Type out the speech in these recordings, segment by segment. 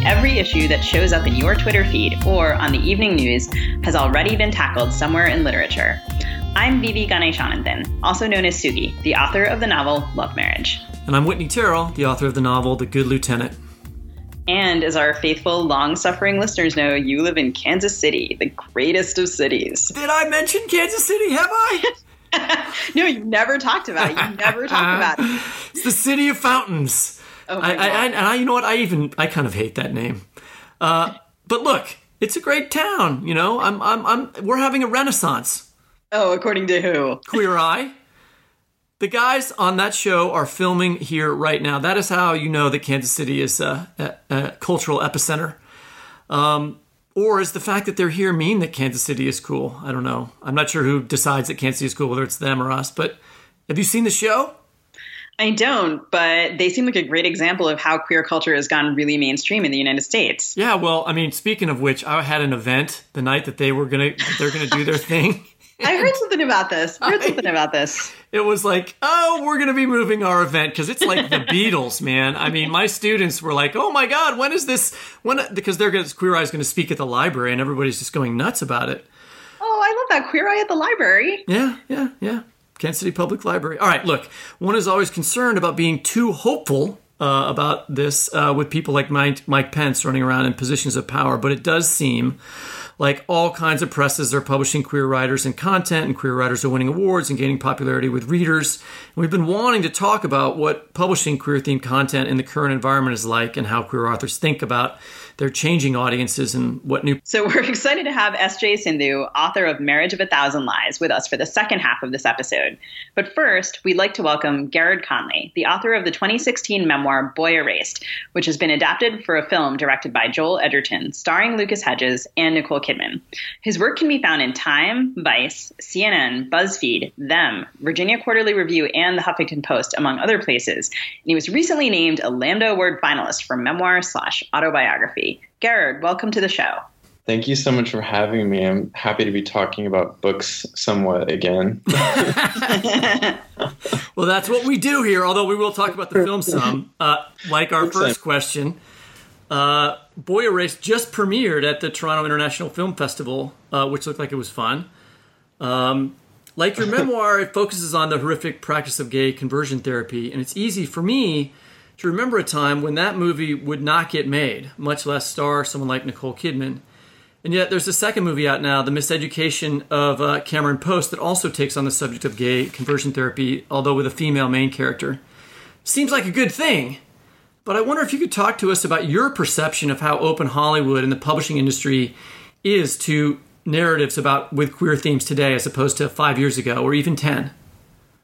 we believe that nearly every issue that shows up in your Twitter feed or on the evening news has already been tackled somewhere in literature. I'm V.V. Ganeshananthan, also known as Sugi, the author of the novel Love Marriage. And I'm Whitney Terrell, the author of the novel The Good Lieutenant. And as our faithful, long suffering listeners know, you live in Kansas City, the greatest of cities. Did I mention Kansas City? Have I? no, you never talked about it. You never talked about it. It's the city of fountains. Oh I, my I, God. I, and I, you know what? I even, I kind of hate that name. Uh, but look, it's a great town. You know, I'm, I'm, I'm, we're having a renaissance. oh, according to who? Queer Eye. The guys on that show are filming here right now. That is how you know that Kansas City is a, a, a cultural epicenter. Um, or is the fact that they're here mean that Kansas City is cool? I don't know. I'm not sure who decides that Kansas City is cool, whether it's them or us. But have you seen the show? I don't, but they seem like a great example of how queer culture has gone really mainstream in the United States. Yeah. Well, I mean, speaking of which, I had an event the night that they were gonna they're gonna do their thing. I heard something about this. I heard something about this. it was like, oh, we're going to be moving our event because it's like the Beatles, man. I mean, my students were like, oh my God, when is this? When because they're gonna Queer Eye is going to speak at the library, and everybody's just going nuts about it. Oh, I love that queer eye at the library. Yeah, yeah, yeah. Kansas City Public Library. All right, look, one is always concerned about being too hopeful uh, about this uh, with people like Mike, Mike Pence running around in positions of power, but it does seem like all kinds of presses are publishing queer writers and content, and queer writers are winning awards and gaining popularity with readers. And we've been wanting to talk about what publishing queer themed content in the current environment is like and how queer authors think about their changing audiences and what new So we're excited to have S.J. Sindu, author of Marriage of a Thousand Lies, with us for the second half of this episode. But first, we'd like to welcome Garrard Conley, the author of the 2016 memoir Boy Erased, which has been adapted for a film directed by Joel Edgerton, starring Lucas Hedges and Nicole Kidman. His work can be found in Time, Vice, CNN, BuzzFeed, Them, Virginia Quarterly Review, and the Huffington Post, among other places. And he was recently named a Lambda Award finalist for memoir slash autobiography. Garrard, welcome to the show. Thank you so much for having me. I'm happy to be talking about books somewhat again. Well, that's what we do here, although we will talk about the film some. Uh, like our first question, uh, Boy Erased just premiered at the Toronto International Film Festival, uh, which looked like it was fun. Um, like your memoir, it focuses on the horrific practice of gay conversion therapy, and it's easy for me to remember a time when that movie would not get made, much less star someone like Nicole Kidman. And yet, there's a second movie out now, The Miseducation of uh, Cameron Post, that also takes on the subject of gay conversion therapy, although with a female main character. Seems like a good thing, but I wonder if you could talk to us about your perception of how open Hollywood and the publishing industry is to narratives about with queer themes today, as opposed to five years ago or even ten.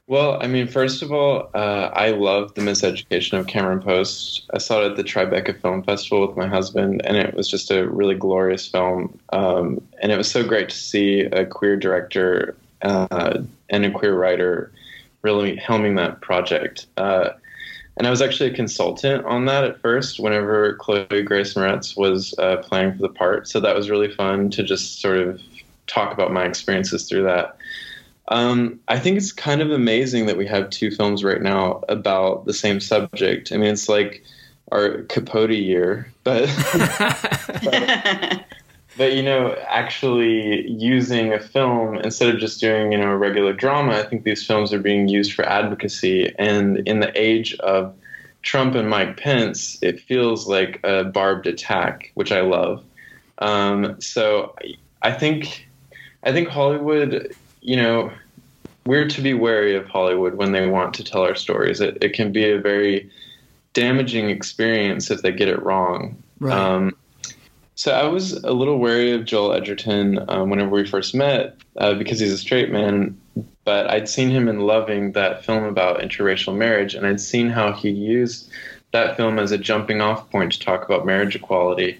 Well, I mean, first of all, uh, I love The Miseducation of Cameron Post. I saw it at the Tribeca Film Festival with my husband, and it was just a really glorious film. Um, and it was so great to see a queer director uh, and a queer writer really helming that project. Uh, and I was actually a consultant on that at first whenever Chloe Grace Moretz was uh, playing for the part. So that was really fun to just sort of talk about my experiences through that. Um, I think it's kind of amazing that we have two films right now about the same subject. I mean, it's like our Capote year, but but you know, actually using a film instead of just doing you know a regular drama. I think these films are being used for advocacy, and in the age of Trump and Mike Pence, it feels like a barbed attack, which I love. Um, so I think I think Hollywood, you know, we're to be wary of Hollywood when they want to tell our stories. It, it can be a very damaging experience if they get it wrong. Right. Um, so I was a little wary of Joel Edgerton um, whenever we first met uh, because he's a straight man. But I'd seen him in Loving, that film about interracial marriage, and I'd seen how he used that film as a jumping off point to talk about marriage equality.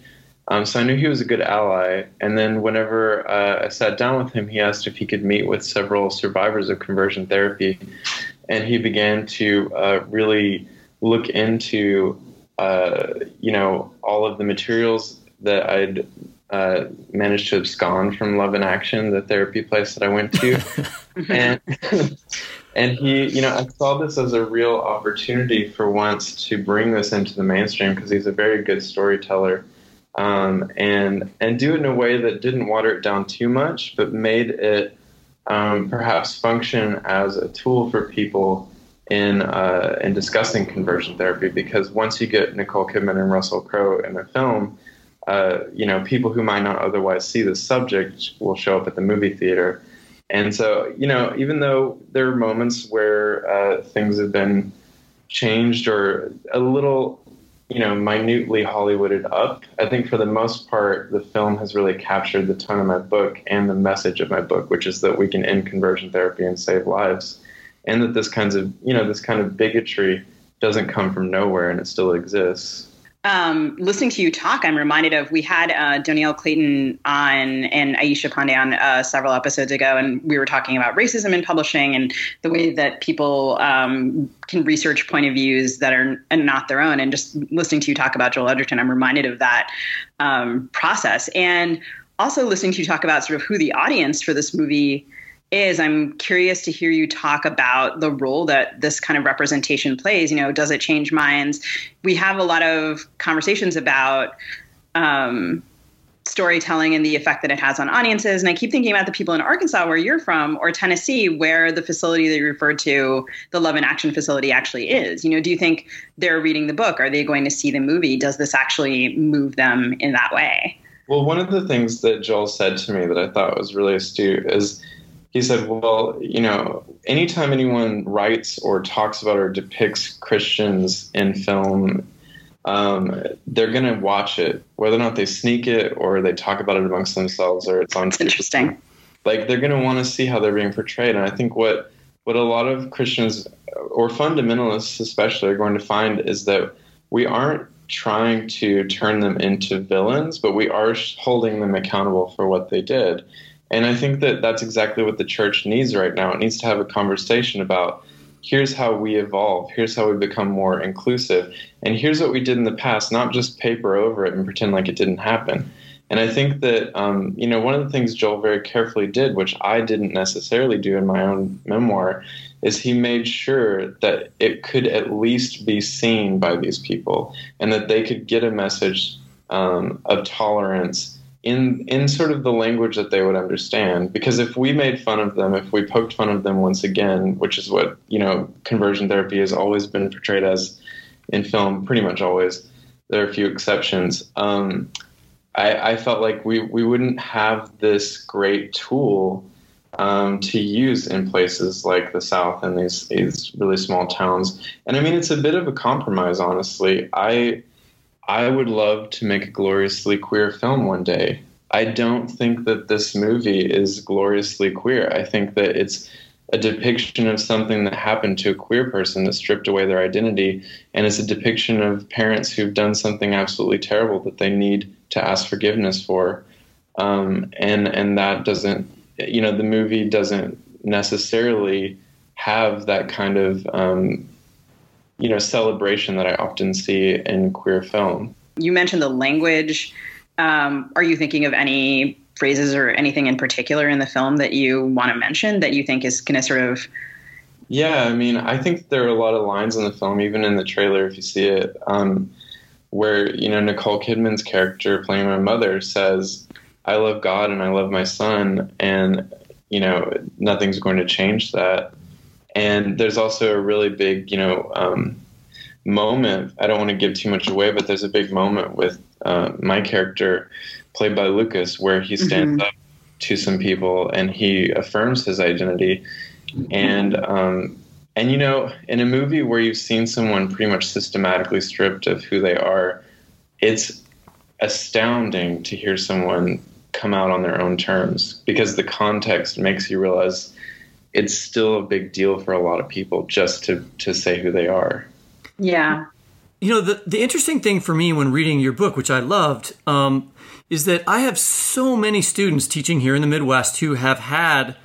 Um, so I knew he was a good ally. And then whenever uh, I sat down with him, he asked if he could meet with several survivors of conversion therapy. And he began to uh, really look into, uh, you know, all of the materials that I'd uh, managed to abscond from Love in Action, the therapy place that I went to. and and he, you know, I saw this as a real opportunity for once to bring this into the mainstream because he's a very good storyteller, um, and and do it in a way that didn't water it down too much, but made it um, perhaps function as a tool for people in uh, in discussing conversion therapy. Because once you get Nicole Kidman and Russell Crowe in a film, uh, you know, people who might not otherwise see the subject will show up at the movie theater and so, you know, even though there are moments where uh, things have been changed or a little, you know, minutely Hollywooded up, I think for the most part, the film has really captured the tone of my book and the message of my book, which is that we can end conversion therapy and save lives, and that this kinds of, you know, this kind of bigotry doesn't come from nowhere and it still exists um, listening to you talk, I'm reminded of we had uh, Dhonielle Clayton on and Aisha Pandey on uh, several episodes ago, and we were talking about racism in publishing and the way that people um, can research point of views that are not their own. And just listening to you talk about Joel Edgerton, I'm reminded of that um, process. And also listening to you talk about sort of who the audience for this movie is I'm curious to hear you talk about the role that this kind of representation plays. You know, does it change minds? We have a lot of conversations about um, storytelling and the effect that it has on audiences. And I keep thinking about the people in Arkansas, where you're from, or Tennessee, where the facility that you referred to, the Love in Action facility, actually is. You know, do you think they're reading the book? Are they going to see the movie? Does this actually move them in that way? Well, one of the things that Joel said to me that I thought was really astute is he said, Well, you know, anytime anyone writes or talks about or depicts Christians in film, um, they're going to watch it, whether or not they sneak it or they talk about it amongst themselves or it's on. It's interesting. Like they're going to want to see how they're being portrayed, and I think what what a lot of Christians or fundamentalists especially are going to find is that we aren't trying to turn them into villains, but we are holding them accountable for what they did. And I think that that's exactly what the church needs right now. It needs to have a conversation about here's how we evolve, here's how we become more inclusive, and here's what we did in the past, not just paper over it and pretend like it didn't happen. And I think that, um, you know, one of the things Joel very carefully did, which I didn't necessarily do in my own memoir, is he made sure that it could at least be seen by these people and that they could get a message um, of tolerance in in sort of the language that they would understand because if we made fun of them if we poked fun of them once again which is what you know conversion therapy has always been portrayed as in film pretty much always there are a few exceptions um, I, I, felt like we, we wouldn't have this great tool um, to use in places like the South and these, these really small towns. And I mean, it's a bit of a compromise, honestly. I I would love to make a gloriously queer film one day. I don't think that this movie is gloriously queer. I think that it's a depiction of something that happened to a queer person that stripped away their identity, and it's a depiction of parents who've done something absolutely terrible that they need to ask forgiveness for. Um, and and that doesn't, you know, the movie doesn't necessarily have that kind of um, you know celebration that I often see in queer film. You mentioned the language. Um, are you thinking of any phrases or anything in particular in the film that you want to mention that you think is going to sort of? Yeah, I mean, I think there are a lot of lines in the film, even in the trailer, if you see it, um, where you know Nicole Kidman's character playing my mother says, "I love God and I love my son," and you know nothing's going to change that. And there's also a really big, you know, um, moment. I don't want to give too much away, but there's a big moment with uh, my character, played by Lucas, where he stands mm-hmm. up to some people and he affirms his identity. And um, and you know, in a movie where you've seen someone pretty much systematically stripped of who they are, it's astounding to hear someone come out on their own terms because the context makes you realize it's still a big deal for a lot of people just to to say who they are. Yeah. You know, the the interesting thing for me when reading your book, which I loved, um, is that I have so many students teaching here in the Midwest who have had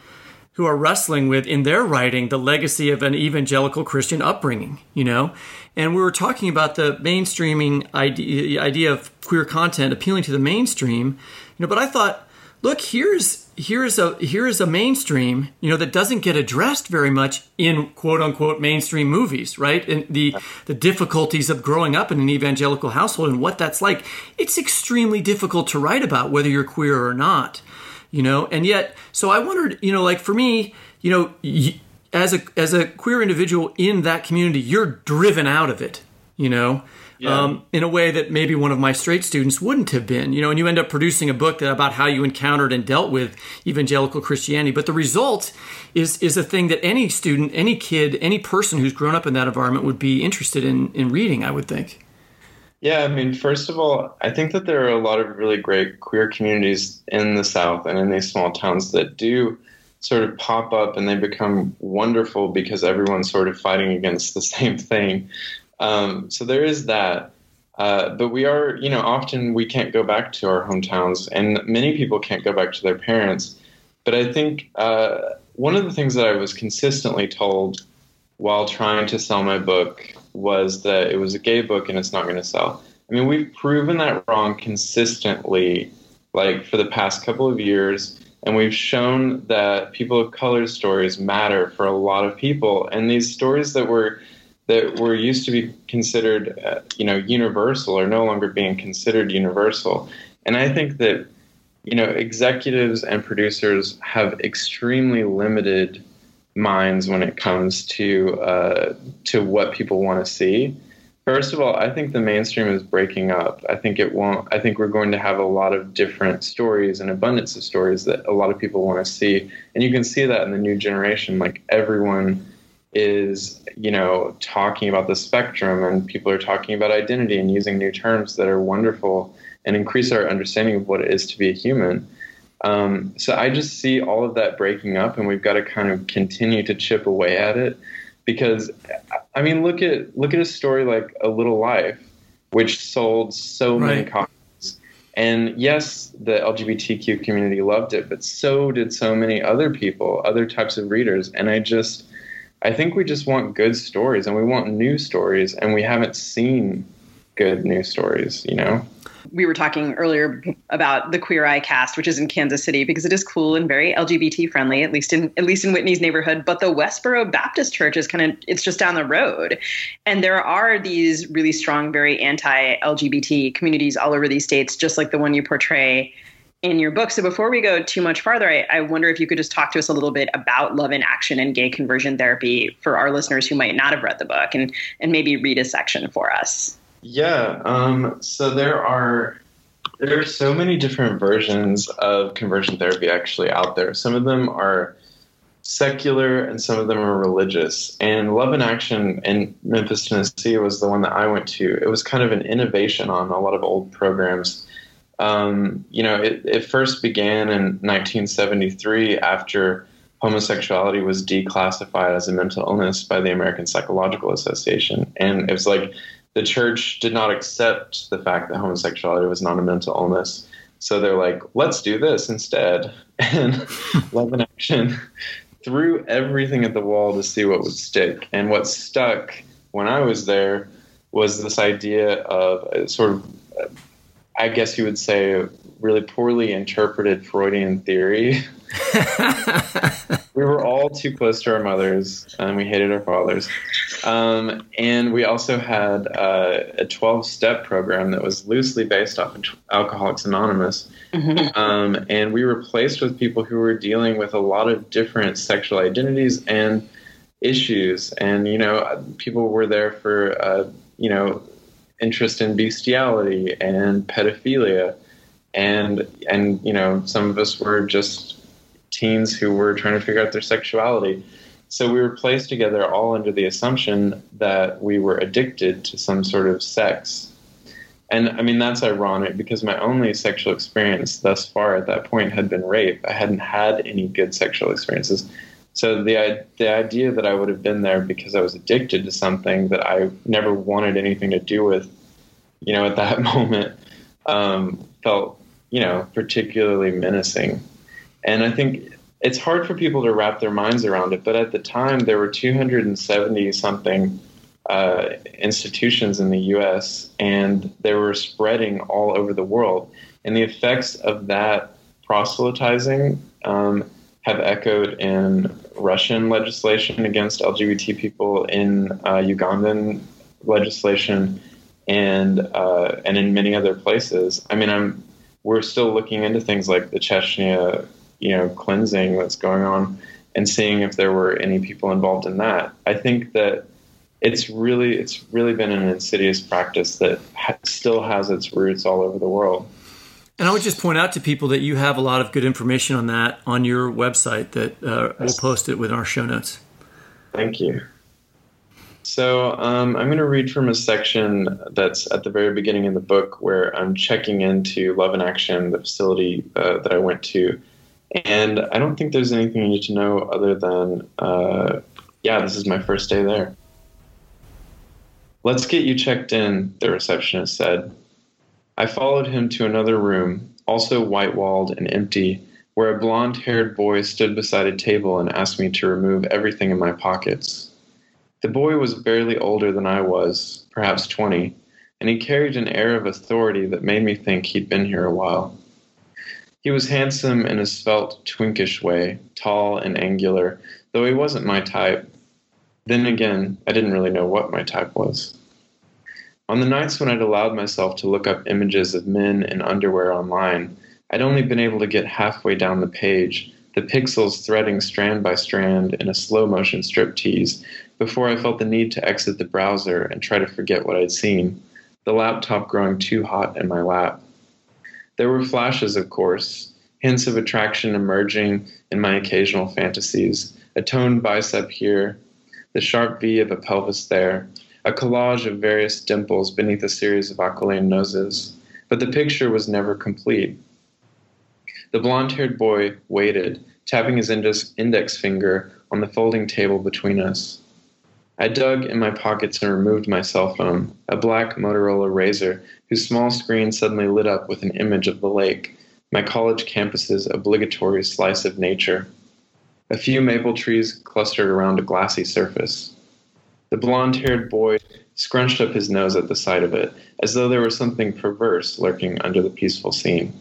who are wrestling with in their writing the legacy of an evangelical Christian upbringing, you know? And we were talking about the mainstreaming idea, idea of queer content appealing to the mainstream, you know, but I thought, look, here's here is a here is a mainstream, you know, that doesn't get addressed very much in quote unquote mainstream movies, right? And the the difficulties of growing up in an evangelical household and what that's like. It's extremely difficult to write about whether you're queer or not, you know. And yet, so I wondered, you know, like for me, you know, as a as a queer individual in that community, you're driven out of it, you know yeah. um, in a way that maybe one of my straight students wouldn't have been. You know, and you end up producing a book about how you encountered and dealt with evangelical Christianity. But the result is is a thing that any student, any kid, any person who's grown up in that environment would be interested in in reading. I would think. Yeah, I mean, first of all, I think that there are a lot of really great queer communities in the South and in these small towns that do sort of pop up and they become wonderful because everyone's sort of fighting against the same thing. Um, so there is that. Uh, but we are, you know, often we can't go back to our hometowns, and many people can't go back to their parents. But I think uh, one of the things that I was consistently told while trying to sell my book was that it was a gay book and it's not going to sell. I mean, we've proven that wrong consistently, like for the past couple of years, and we've shown that people of color stories matter for a lot of people. And these stories that were that were used to be considered, uh, you know, universal are no longer being considered universal. And I think that, you know, executives and producers have extremely limited minds when it comes to uh, to what people want to see. First of all, I think the mainstream is breaking up. I think it won't. I think we're going to have a lot of different stories, and abundance of stories that a lot of people want to see, and you can see that in the new generation. Like everyone is you know talking about the spectrum and people are talking about identity and using new terms that are wonderful and increase our understanding of what it is to be a human. Um, so i just see all of that breaking up and we've got to kind of continue to chip away at it. Because i mean look at look at a story like a little life which sold so right. many copies. And yes the lgbtq community loved it but so did so many other people other types of readers. And i just I think we just want good stories and we want new stories, and we haven't seen good news stories, you know? We were talking earlier about the Queer Eye cast, which is in Kansas City because it is cool and very LGBT friendly, at least in at least in Whitney's neighborhood. But the Westboro Baptist Church is kind of it's just down the road, and there are these really strong, very anti-LGBT communities all over these states, just like the one you portray in your book. So before we go too much farther, I, I, wonder if you could just talk to us a little bit about love in action and gay conversion therapy for our listeners who might not have read the book and, and maybe read a section for us. Yeah. Um, so there are there are so many different versions of conversion therapy actually out there. Some of them are secular and some of them are religious. And Love in Action in Memphis, Tennessee was the one that I went to. It was kind of an innovation on a lot of old programs um, you know, it, it first began in 1973 after homosexuality was declassified as a mental illness by the American Psychological Association. And it was like the church did not accept the fact that homosexuality was not a mental illness. So they're like, let's do this instead. And Love in Action threw everything at the wall to see what would stick. And what stuck when I was there was this idea of sort of I guess you would say, really poorly interpreted Freudian theory. we were all too close to our mothers, and we hated our fathers. Um, and we also had uh, a 12 step program that was loosely based off of Alcoholics Anonymous. Mm-hmm. Um, and we were placed with people who were dealing with a lot of different sexual identities and issues. And, you know, people were there for, uh, you know, interest in bestiality and pedophilia. And and you know some of us were just teens who were trying to figure out their sexuality. So we were placed together all under the assumption that we were addicted to some sort of sex. And i mean that's ironic because my only sexual experience thus far at that point had been rape. I hadn't had any good sexual experiences so the the idea that I would have been there because I was addicted to something that I never wanted anything to do with, you know, at that moment, um, felt you know particularly menacing. And I think it's hard for people to wrap their minds around it. But at the time, there were 270 something uh, institutions in the U.S. and they were spreading all over the world, and the effects of that proselytizing um, have echoed in Russian legislation against LGBT people, in uh, Ugandan legislation, and uh, and in many other places. I mean, I'm we're still looking into things like the Chechnya, you know, cleansing that's going on, and seeing if there were any people involved in that. I think that it's really it's really been an insidious practice that ha- still has its roots all over the world. And I would just point out to people that you have a lot of good information on that on your website that uh, we'll post it with our show notes. Thank you. So um, I'm going to read from a section that's at the very beginning of the book where I'm checking into Love in Action, the facility uh, that I went to. And I don't think there's anything you need to know other than, uh, yeah, this is my first day there. Let's get you checked in, the receptionist said. I followed him to another room, also white walled and empty, where a blond haired boy stood beside a table and asked me to remove everything in my pockets. The boy was barely older than I was, perhaps 20, and he carried an air of authority that made me think he'd been here a while. He was handsome in a svelte, twinkish way, tall and angular, though he wasn't my type. Then again, I didn't really know what my type was. On the nights when I'd allowed myself to look up images of men in underwear online, I'd only been able to get halfway down the page, the pixels threading strand by strand in a slow motion striptease, before I felt the need to exit the browser and try to forget what I'd seen, the laptop growing too hot in my lap. There were flashes, of course, hints of attraction emerging in my occasional fantasies, a toned bicep here, the sharp V of a pelvis there, a collage of various dimples beneath a series of aquiline noses. But the picture was never complete. The blond haired boy waited, tapping his index finger on the folding table between us. I dug in my pockets and removed my cell phone, a black Motorola Razr whose small screen suddenly lit up with an image of the lake, my college campus's obligatory slice of nature. A few maple trees clustered around a glassy surface. The blond haired boy scrunched up his nose at the sight of it, as though there was something perverse lurking under the peaceful scene.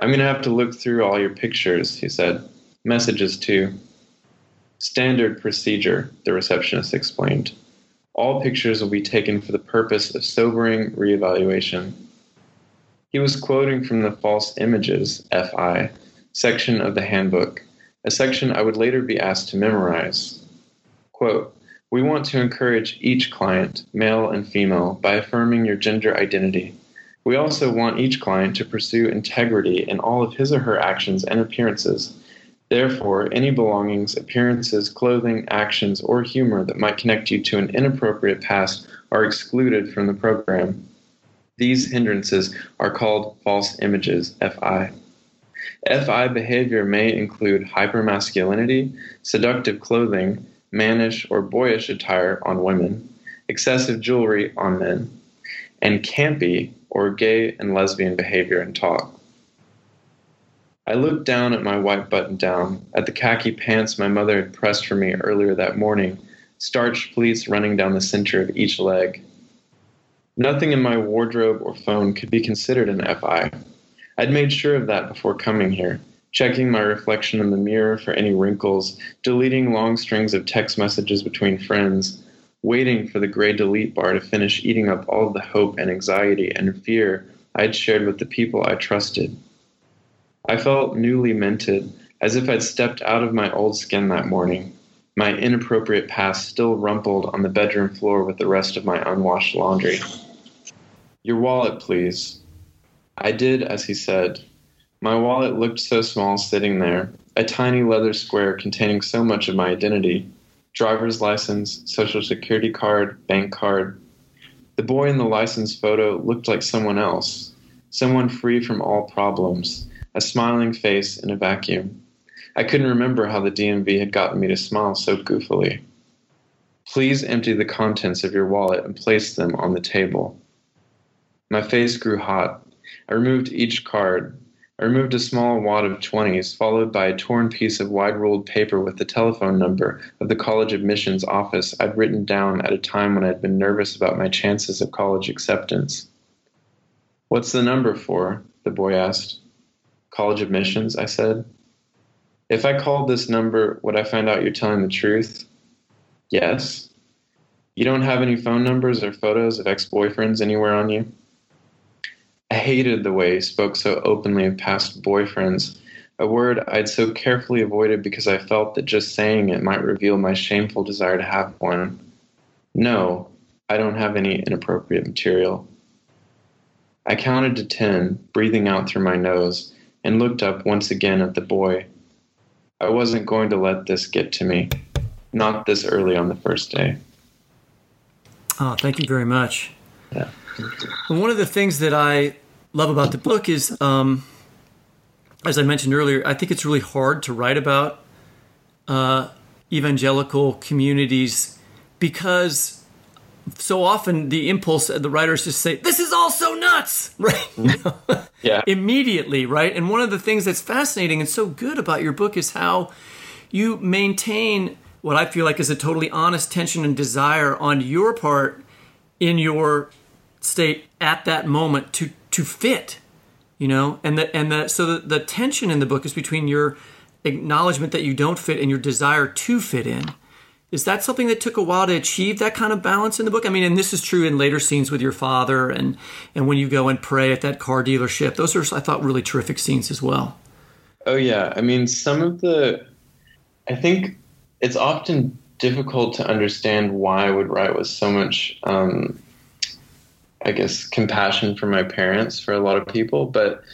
I'm going to have to look through all your pictures, he said. Messages, too. Standard procedure, the receptionist explained. All pictures will be taken for the purpose of sobering reevaluation. He was quoting from the False Images, FI, section of the handbook, a section I would later be asked to memorize. Quote, we want to encourage each client, male and female, by affirming your gender identity. We also want each client to pursue integrity in all of his or her actions and appearances. Therefore, any belongings, appearances, clothing, actions, or humor that might connect you to an inappropriate past are excluded from the program. These hindrances are called false images, FI. FI behavior may include hypermasculinity, seductive clothing, mannish or boyish attire on women, excessive jewelry on men, and campy or gay and lesbian behavior and talk. I looked down at my white button down, at the khaki pants my mother had pressed for me earlier that morning, starched pleats running down the center of each leg. Nothing in my wardrobe or phone could be considered an FI. I'd made sure of that before coming here, checking my reflection in the mirror for any wrinkles, deleting long strings of text messages between friends, waiting for the gray delete bar to finish eating up all of the hope and anxiety and fear I'd shared with the people I trusted. I felt newly minted, as if I'd stepped out of my old skin that morning, my inappropriate past still rumpled on the bedroom floor with the rest of my unwashed laundry. Your wallet, please, I did as he said. My wallet looked so small sitting there, a tiny leather square containing so much of my identity driver's license, social security card, bank card. The boy in the license photo looked like someone else, someone free from all problems, a smiling face in a vacuum. I couldn't remember how the DMV had gotten me to smile so goofily. Please empty the contents of your wallet and place them on the table. My face grew hot. I removed each card. I removed a small wad of 20s, followed by a torn piece of wide ruled paper with the telephone number of the college admissions office I'd written down at a time when I'd been nervous about my chances of college acceptance. What's the number for? the boy asked. college admissions, I said. If I called this number, would I find out you're telling the truth? Yes. You don't have any phone numbers or photos of ex boyfriends anywhere on you? I hated the way he spoke so openly of past boyfriends, a word I'd so carefully avoided because I felt that just saying it might reveal my shameful desire to have one. No, I don't have any inappropriate material. I counted to ten, breathing out through my nose, and looked up once again at the boy. I wasn't going to let this get to me, not this early on the first day. Oh, thank you very much. Yeah. And one of the things that I love about the book is, um, as I mentioned earlier, I think it's really hard to write about uh, evangelical communities because so often the impulse of the writers just say this is all so nuts! Right? Yeah. Immediately right? And one of the things that's fascinating and so good about your book is how you maintain what i feel like is a totally honest tension and desire on your part in your state at that moment to to fit you know and the and the so the, the tension in the book is between your acknowledgement that you don't fit and your desire to fit in is that something that took a while to achieve that kind of balance in the book? I mean, and this is true in later scenes with your father and and when you go and pray at that car dealership. Those are I thought really terrific scenes as well. Oh yeah, I mean some of the I think it's often difficult to understand why I would write with so much um, I guess compassion for my parents for a lot of people, but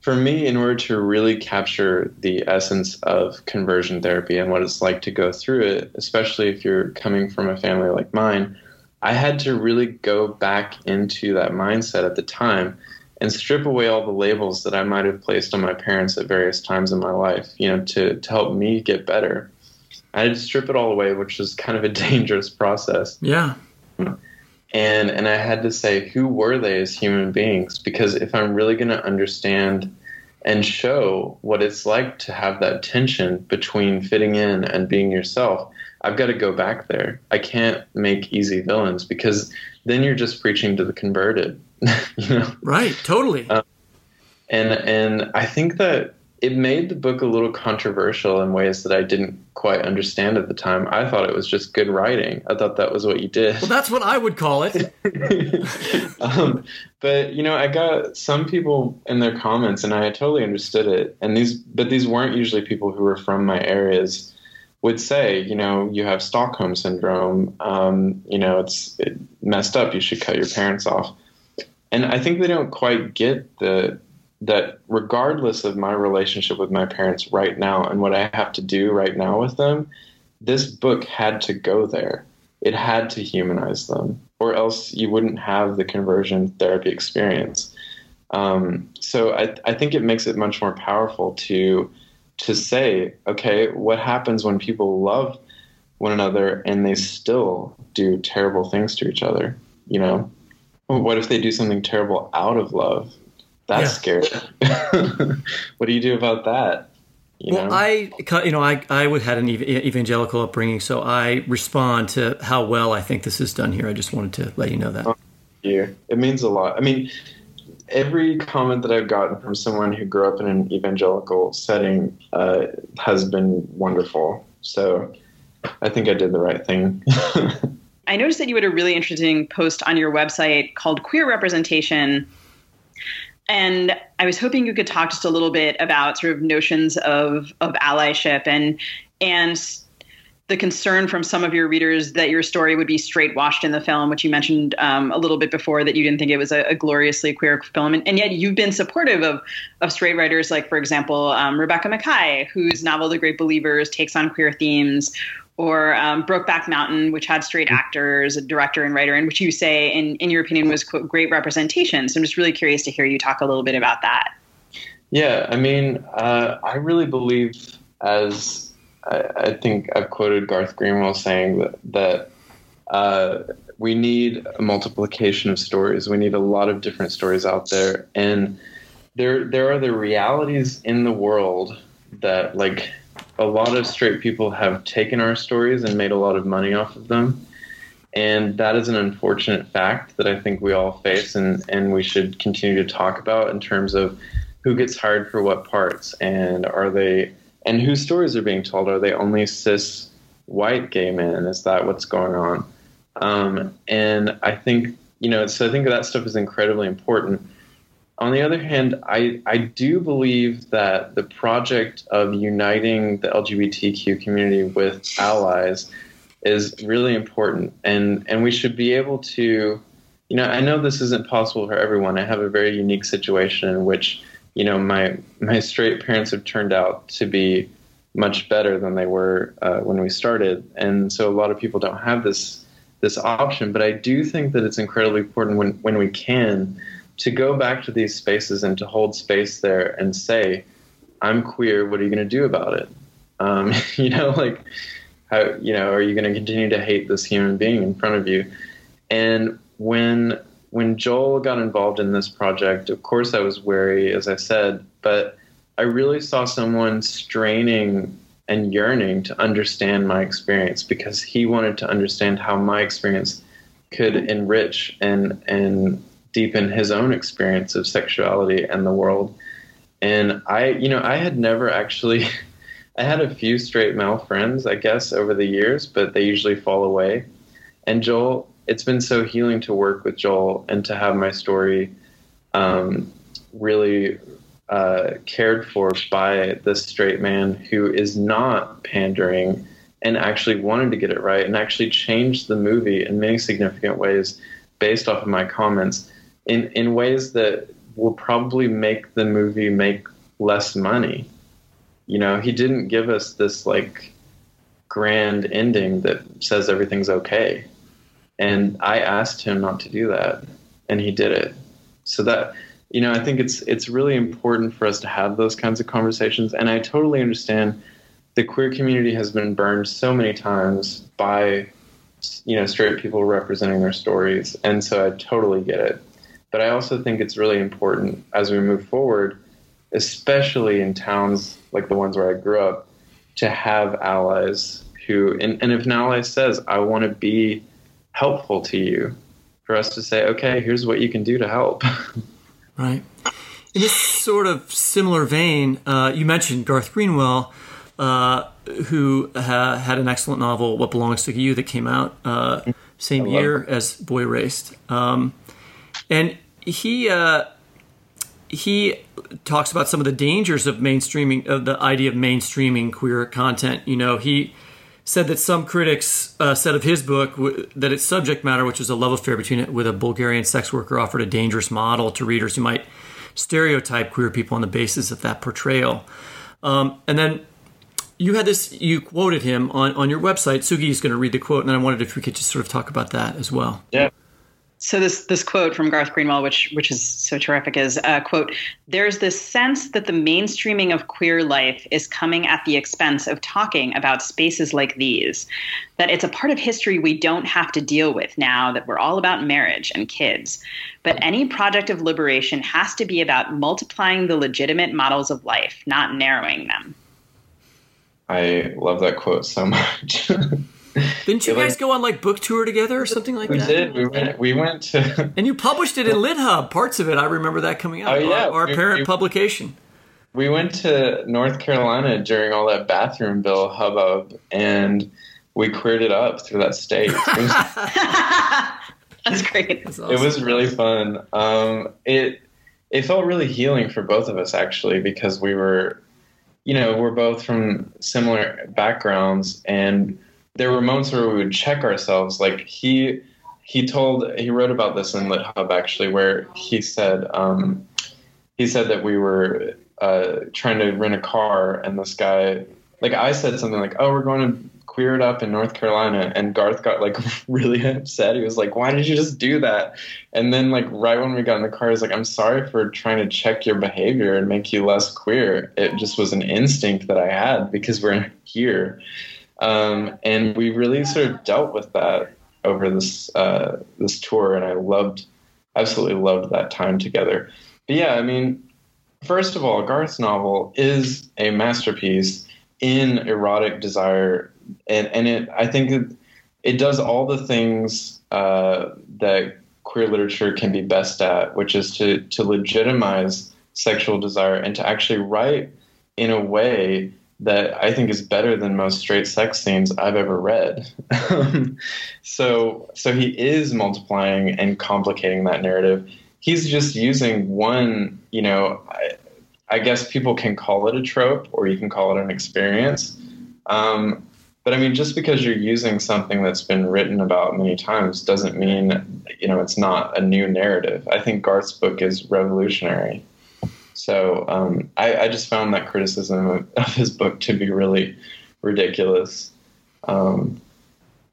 for me, in order to really capture the essence of conversion therapy and what it's like to go through it, especially if you're coming from a family like mine, I had to really go back into that mindset at the time and strip away all the labels that I might have placed on my parents at various times in my life, you know, to, to help me get better. I had to strip it all away, which was kind of a dangerous process. Yeah. And and I had to say, who were they as human beings? Because if I'm really going to understand and show what it's like to have that tension between fitting in and being yourself, I've got to go back there. I can't make easy villains because then you're just preaching to the converted. you know? Right. Totally. Um, and and I think that it made the book a little controversial in ways that I didn't quite understand at the time. I thought it was just good writing. I thought that was what you did. Well, that's what I would call it. um, but you know, I got some people in their comments, and I totally understood it. And these, but these weren't usually people who were from my areas. Would say, you know, you have Stockholm syndrome. Um, you know, it's it messed up. You should cut your parents off. And I think they don't quite get the that regardless of my relationship with my parents right now and what I have to do right now with them, this book had to go there. It had to humanize them, or else you wouldn't have the conversion therapy experience. Um, so I, I think it makes it much more powerful to to say, okay, what happens when people love one another and they still do terrible things to each other? You know, what if they do something terrible out of love? That's yeah. scary. what do you do about that? You well, know? I, you know, I, I would had an evangelical upbringing, so I respond to how well I think this is done here. I just wanted to let you know that. Yeah, it means a lot. I mean, every comment that I've gotten from someone who grew up in an evangelical setting uh, has been wonderful. So I think I did the right thing. I noticed that you had a really interesting post on your website called Queer Representation and I was hoping you could talk just a little bit about sort of notions of of allyship and and the concern from some of your readers that your story would be straight washed in the film, which you mentioned um, a little bit before that you didn't think it was a, a gloriously queer film, and, and, yet you've been supportive of of straight writers like, for example, um, Rebecca Makkai, whose novel *The Great Believers* takes on queer themes, or um, Brokeback Mountain, which had straight actors, a director and writer, and which you say, in, in your opinion, was quote, great representation. So I'm just really curious to hear you talk a little bit about that. Yeah, I mean, uh, I really believe, as I, I, think I've quoted Garth Greenwell saying that, that uh, we need a multiplication of stories. We need a lot of different stories out there, and there there are the realities in the world that like a lot of straight people have taken our stories and made a lot of money off of them. And that is an unfortunate fact that I think we all face and, and we should continue to talk about in terms of who gets hired for what parts, and are they and whose stories are being told? Are they only cis white gay men? Is that what's going on? Um, and I think you know, so I think that stuff is incredibly important. On the other hand, I, I do believe that the project of uniting the LGBTQ community with allies is really important, and and we should be able to, you know, I know this isn't possible for everyone. I have a very unique situation in which, you know, my my straight parents have turned out to be much better than they were uh, when we started, and so a lot of people don't have this this option. But I do think that it's incredibly important when when we can to go back to these spaces and to hold space there and say, "I'm queer. What are you going to do about it?" Um, you know, like how you know are you going to continue to hate this human being in front of you and when when joel got involved in this project of course i was wary as i said but i really saw someone straining and yearning to understand my experience because he wanted to understand how my experience could enrich and and deepen his own experience of sexuality and the world and i you know i had never actually I had a few straight male friends, I guess, over the years, but they usually fall away. And Joel, it's been so healing to work with Joel and to have my story um, really uh, cared for by this straight man who is not pandering and actually wanted to get it right and actually changed the movie in many significant ways based off of my comments in, in ways that will probably make the movie make less money you know, he didn't give us this like grand ending that says everything's okay. And I asked him not to do that, and he did it. So that you know, I think it's it's really important for us to have those kinds of conversations. And I totally understand the queer community has been burned so many times by you know straight people representing their stories, and so I totally get it. But I also think it's really important as we move forward, especially in towns like the ones where I grew up, to have allies who, and, and if an ally says, I want to be helpful to you, for us to say, okay, here's what you can do to help. right. In this sort of similar vein, uh, you mentioned Garth Greenwell, uh, who ha- had an excellent novel, What Belongs to You, that came out uh, same year as Boy Erased. Um, and he uh, he talks about some of the dangers of mainstreaming of the idea of mainstreaming queer content. You know, he said that some critics uh, said of his book w- that its subject matter, which was a love affair between it with a Bulgarian sex worker, offered a dangerous model to readers who might stereotype queer people on the basis of that portrayal. Um, and then you had this, you quoted him on, on your website. Sugi is going to read the quote, and then I wondered if we could just sort of talk about that as well. Yeah. So this this quote from Garth Greenwell, which which is so terrific, is uh, quote: "There's this sense that the mainstreaming of queer life is coming at the expense of talking about spaces like these. That it's a part of history we don't have to deal with now that we're all about marriage and kids. But any project of liberation has to be about multiplying the legitimate models of life, not narrowing them." I love that quote so much. Didn't you guys like, go on like book tour together or something like we that? We did. We went. We went to. and you published it in LitHub. Parts of it, I remember that coming out. Oh yeah, our, our we, parent we, publication. We went to North Carolina during all that bathroom bill hubbub, and we queered it up through that state. That's great. That's awesome. It was really fun. Um, it it felt really healing for both of us actually because we were, you know, we're both from similar backgrounds and there were moments where we would check ourselves. Like he he told he wrote about this in LitHub actually, where he said um, he said that we were uh, trying to rent a car, and this guy like I said something like, "Oh, we're going to queer it up in North Carolina," and Garth got like really upset. He was like, "Why did you just do that?" And then like right when we got in the car, he's like, "I'm sorry for trying to check your behavior and make you less queer. It just was an instinct that I had because we're here." Um, and we really sort of dealt with that over this uh, this tour, and I loved, absolutely loved that time together. But yeah, I mean, first of all, Garth's novel is a masterpiece in erotic desire, and and it I think it, it does all the things uh, that queer literature can be best at, which is to to legitimize sexual desire and to actually write in a way that I think is better than most straight sex scenes I've ever read. so so he is multiplying and complicating that narrative. He's just using one, you know, I, I guess people can call it a trope or you can call it an experience. Um, but I mean, just because you're using something that's been written about many times doesn't mean, you know, it's not a new narrative. I think Garrard's book is revolutionary. So um, I, I, just found that criticism of, of, his book to be really ridiculous. Um,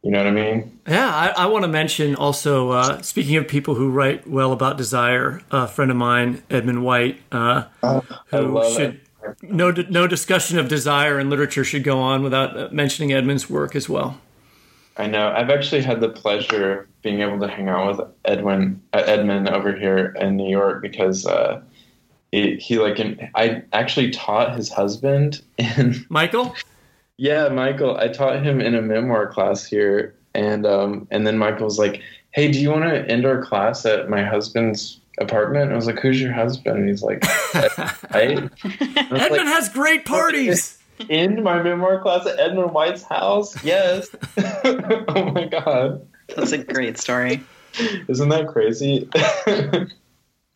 you know what I mean? Yeah, I, I want to mention also, uh, speaking of people who write well about desire, a friend of mine, Edmund White, uh, oh, who should. It. No, no discussion of desire in literature should go on without uh, mentioning Edmund's work as well. I know. I've actually had the pleasure of being able to hang out with Edwin, uh, Edmund over here in New York because uh, he, he like I actually taught his husband in Michael. Yeah, Michael. I taught him in a memoir class here, and um, and then Michael was like, "Hey, do you want to end our class at my husband's apartment?" And I was like, "Who's your husband?" And he's like, "I." Edmund like, has great parties. In my memoir class at Edmund White's house. Yes. oh my god. That's a great story. Isn't that crazy?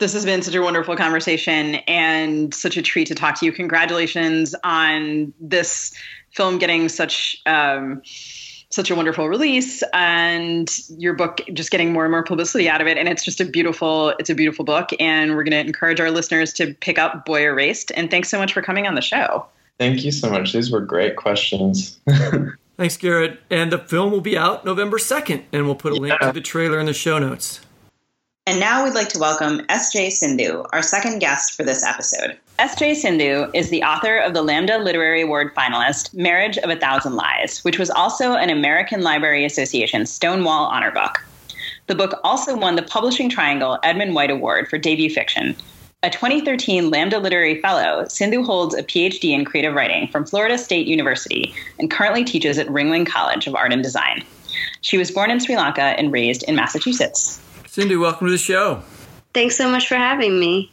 This has been such a wonderful conversation and such a treat to talk to you. Congratulations on this film getting such um, such a wonderful release and your book just getting more and more publicity out of it. And it's just a beautiful it's a beautiful book and we're going to encourage our listeners to pick up Boy Erased. And thanks so much for coming on the show. Thank you so much. These were great questions. Thanks Garrard. And the film will be out november 2nd and we'll put a link to the trailer in the show notes and now we'd like to welcome S.J. Sindu, our second guest for this episode. S.J. Sindu is the author of the Lambda Literary Award finalist, Marriage of a Thousand Lies, which was also an American Library Association Stonewall Honor Book. The book also won the Publishing Triangle Edmund White Award for debut fiction. A 2013 Lambda Literary Fellow, Sindu holds a PhD in creative writing from Florida State University and currently teaches at Ringling College of Art and Design. She was born in Sri Lanka and raised in Massachusetts. Sindu, welcome to the show. Thanks so much for having me.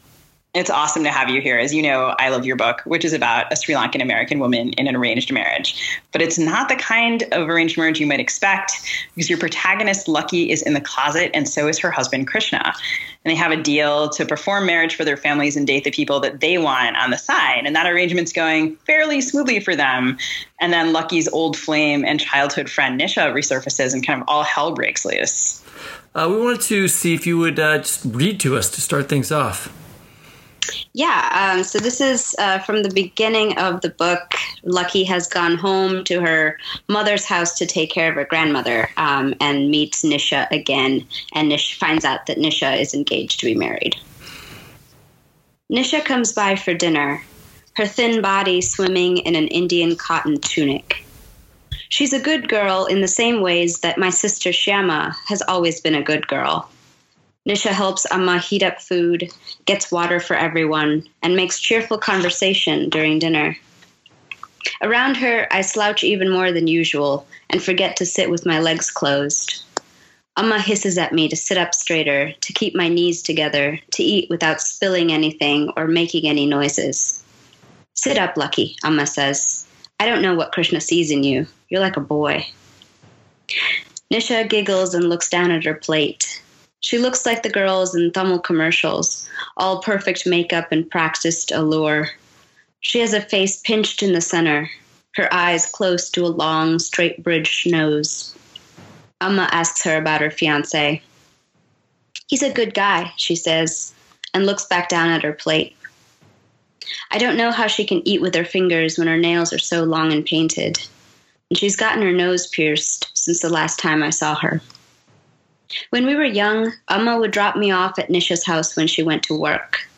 It's awesome to have you here. As you know, I love your book, which is about a Sri Lankan American woman in an arranged marriage. But it's not the kind of arranged marriage you might expect because your protagonist, Lucky, is in the closet and so is her husband, Krishna. And they have a deal to perform marriage for their families and date the people that they want on the side. And that arrangement's going fairly smoothly for them. And then Lucky's old flame and childhood friend, Nisha, resurfaces and kind of all hell breaks loose. Uh, we wanted to see if you would uh, just read to us to start things off. Yeah, um, so this is uh, from the beginning of the book. Lucky has gone home to her mother's house to take care of her grandmother um, and meets Nisha again. And Nisha finds out that Nisha is engaged to be married. Nisha comes by for dinner, her thin body swimming in an Indian cotton tunic. She's a good girl in the same ways that my sister Shama has always been a good girl. Nisha helps Amma heat up food, gets water for everyone, and makes cheerful conversation during dinner. Around her, I slouch even more than usual and forget to sit with my legs closed. Amma hisses at me to sit up straighter, to keep my knees together, to eat without spilling anything or making any noises. Sit up, Lucky, Amma says. I don't know what Krishna sees in you. You're like a boy. Nisha giggles and looks down at her plate. She looks like the girls in Tamil commercials, all perfect makeup and practiced allure. She has a face pinched in the center, her eyes close to a long, straight bridged nose. Amma asks her about her fiance. He's a good guy, she says, and looks back down at her plate. I don't know how she can eat with her fingers when her nails are so long and painted. She's gotten her nose pierced since the last time I saw her. When we were young, Amma would drop me off at Nisha's house when she went to work.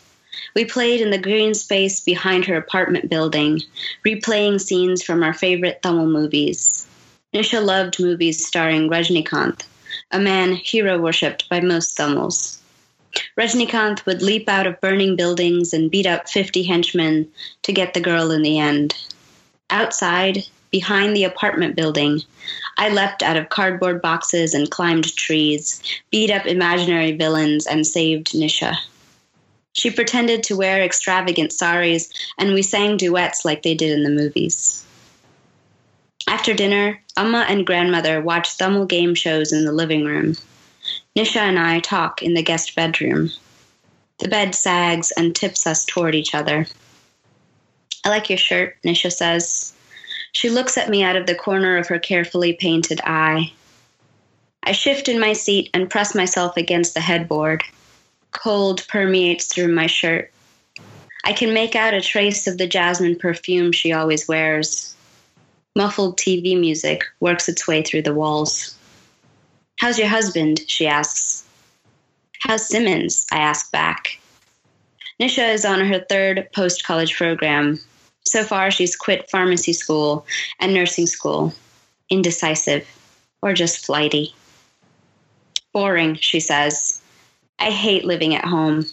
We played in the green space behind her apartment building, replaying scenes from our favorite Tamil movies. Nisha loved movies starring Rajnikant, a man hero worshipped by most Tamils. Rajnikant would leap out of burning buildings and beat up 50 henchmen to get the girl in the end. Outside, behind the apartment building, I leapt out of cardboard boxes and climbed trees, beat up imaginary villains, and saved Nisha. She pretended to wear extravagant saris, and we sang duets like they did in the movies. After dinner, Amma and grandmother watch Tamil game shows in the living room. Nisha and I talk in the guest bedroom. The bed sags and tips us toward each other. I like your shirt, Nisha says. She looks at me out of the corner of her carefully painted eye. I shift in my seat and press myself against the headboard. Cold permeates through my shirt. I can make out a trace of the jasmine perfume she always wears. Muffled TV music works its way through the walls. How's your husband? she asks. How's Simmons? I ask back. Nisha is on her third post college program. So far, she's quit pharmacy school and nursing school. Indecisive, or just flighty. Boring, she says. I hate living at home.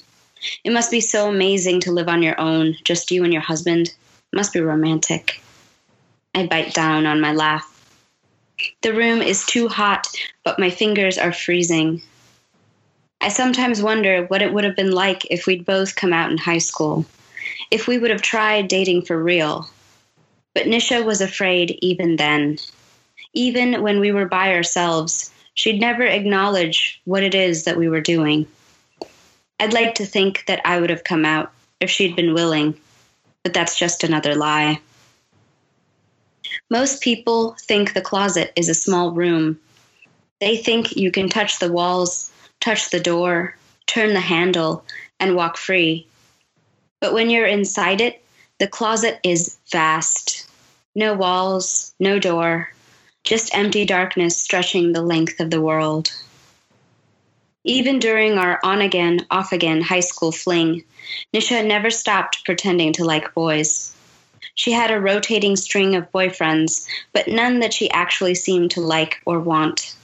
It must be so amazing to live on your own, just you and your husband. It must be romantic. I bite down on my laugh. The room is too hot, but my fingers are freezing. I sometimes wonder what it would have been like if we'd both come out in high school, if we would have tried dating for real. But Nisha was afraid even then. Even when we were by ourselves, she'd never acknowledge what it is that we were doing. I'd like to think that I would have come out if she'd been willing, but that's just another lie. Most people think the closet is a small room. They think you can touch the walls, touch the door, turn the handle, and walk free. But when you're inside it, the closet is vast. No walls, no door, just empty darkness stretching the length of the world. Even during our on again, off again high school fling, Nisha never stopped pretending to like boys. She had a rotating string of boyfriends, but none that she actually seemed to like or want.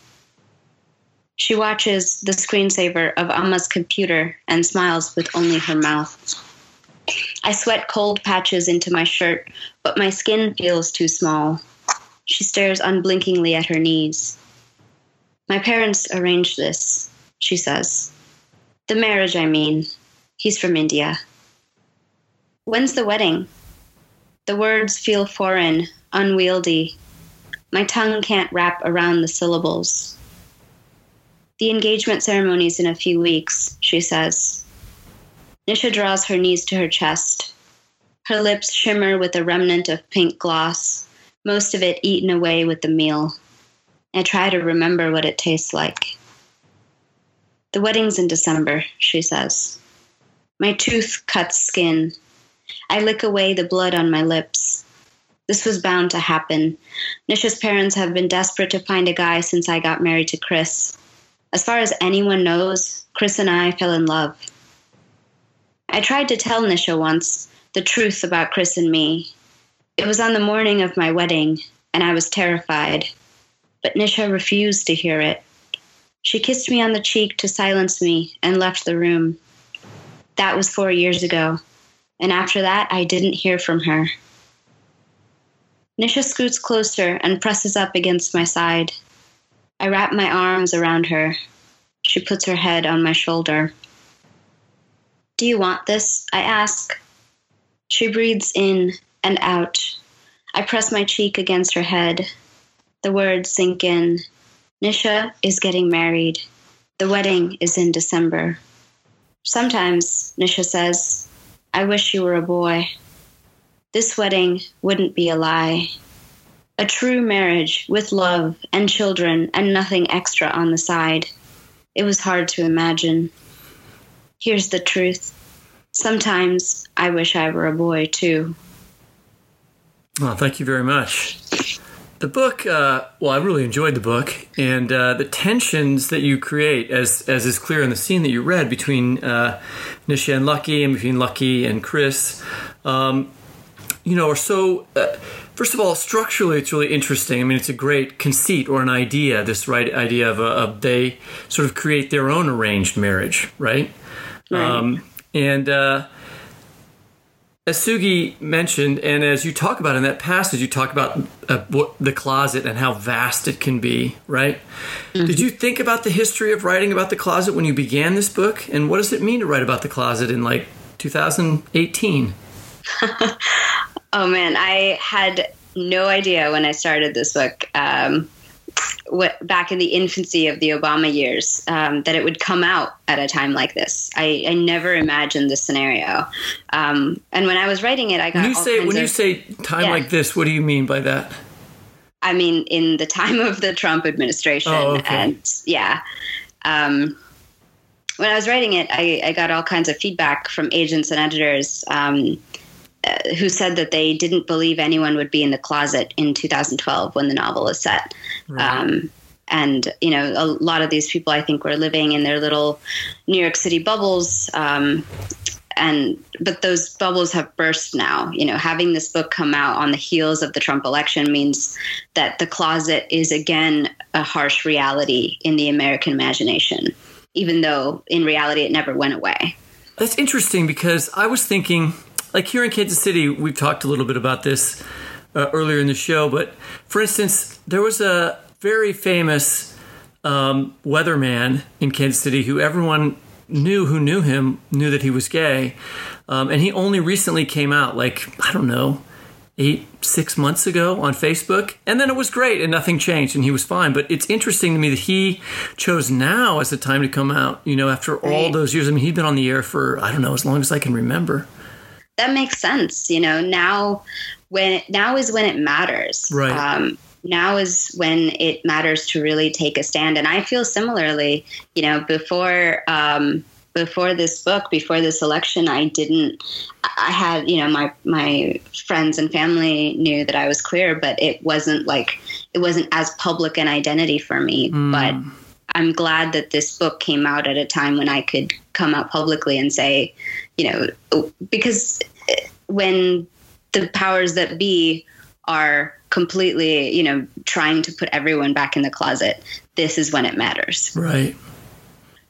She watches the screensaver of Amma's computer and smiles with only her mouth. I sweat cold patches into my shirt, but my skin feels too small. She stares unblinkingly at her knees. My parents arranged this, she says. The marriage, I mean. He's from India. When's the wedding? The words feel foreign, unwieldy. My tongue can't wrap around the syllables. The engagement ceremony's in a few weeks, she says. Nisha draws her knees to her chest. Her lips shimmer with a remnant of pink gloss, most of it eaten away with the meal. I try to remember what it tastes like. The wedding's in December, she says. My tooth cuts skin. I lick away the blood on my lips. This was bound to happen. Nisha's parents have been desperate to find a guy since I got married to Chris. As far as anyone knows, Chris and I fell in love. I tried to tell Nisha once the truth about Chris and me. It was on the morning of my wedding, and I was terrified. But Nisha refused to hear it. She kissed me on the cheek to silence me and left the room. That was four years ago, and after that, I didn't hear from her. Nisha scoots closer and presses up against my side. I wrap my arms around her. She puts her head on my shoulder. Do you want this? I ask. She breathes in and out. I press my cheek against her head. The words sink in. Nisha is getting married. The wedding is in December. Sometimes, Nisha says, I wish you were a boy. This wedding wouldn't be a lie. A true marriage with love and children and nothing extra on the side. It was hard to imagine. Here's the truth. Sometimes I wish I were a boy too. Well, thank you very much. The book, uh, well, I really enjoyed the book, and uh, the tensions that you create, as as is clear in the scene that you read between uh, Nisha and Lucky, and between Lucky and Chris, um, you know, are so. Uh, first of all, structurally, it's really interesting. I mean, it's a great conceit or an idea. This right idea of, a, of they sort of create their own arranged marriage, right? Right. Um, and uh, as Sugi mentioned, and as you talk about in that passage, you talk about uh, what, the closet and how vast it can be, right? Mm-hmm. Did you think about the history of writing about the closet when you began this book? And what does it mean to write about the closet in like 2018? oh man, I had no idea when I started this book. Um, what, back in the infancy of the Obama years um, that it would come out at a time like this. I, I never imagined this scenario. Um, and when I was writing it, I got when you say when of, you say time yeah. like this. What do you mean by that? I mean in the time of the Trump administration, oh, okay. and yeah. Um, when I was writing it, I, I, got all kinds of feedback from agents and editors um, uh, who said that they didn't believe anyone would be in the closet in 2012 when the novel is set. Right. Um, and you know, a lot of these people, I think, were living in their little New York City bubbles. Um, and but those bubbles have burst now. You know, having this book come out on the heels of the Trump election means that the closet is again a harsh reality in the American imagination, even though in reality it never went away. That's interesting because I was thinking, like here in Kansas City, we've talked a little bit about this uh, earlier in the show, but for instance, there was a very famous um, weatherman in Kansas City who everyone knew who knew him knew that he was gay. Um, and he only recently came out, like, I don't know, eight, six months ago on Facebook. And then it was great and nothing changed and he was fine. But it's interesting to me that he chose now as the time to come out, you know, after all those years. I mean, he'd been on the air for, I don't know, as long as I can remember. That makes sense. You know, now when now is when it matters. Right. Um, now is when it matters to really take a stand. And I feel similarly, you know, before um, before this book, before this election, I didn't. I had, you know, my my friends and family knew that I was queer, but it wasn't like it wasn't as public an identity for me. Mm. But I'm glad that this book came out at a time when I could come out publicly and say, you know, because when the powers that be are completely, you know, trying to put everyone back in the closet, this is when it matters. Right.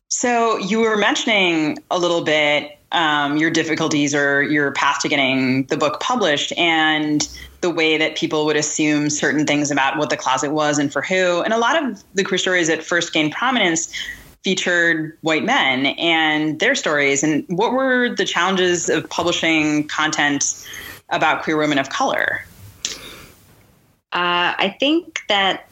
So you were mentioning a little bit um, your difficulties or your path to getting the book published and the way that people would assume certain things about what the closet was and for who. And a lot of the queer stories that first gained prominence featured white men and their stories. And what were the challenges of publishing content about queer women of color? Uh, I think that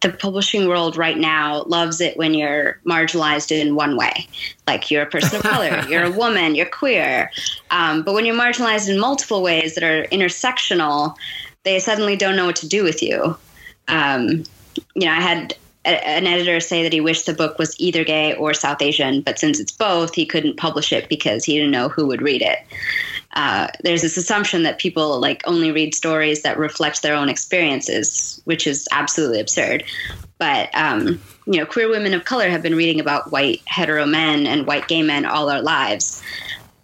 the publishing world right now loves it when you're marginalized in one way. Like you're a person of color, you're a woman, you're queer. Um, but when you're marginalized in multiple ways that are intersectional, they suddenly don't know what to do with you. Um, you know, I had an editor say that he wished the book was either gay or South Asian, but since it's both, he couldn't publish it because he didn't know who would read it. Uh, there's this assumption that people like only read stories that reflect their own experiences, which is absolutely absurd. But um, you know, queer women of color have been reading about white hetero men and white gay men all our lives,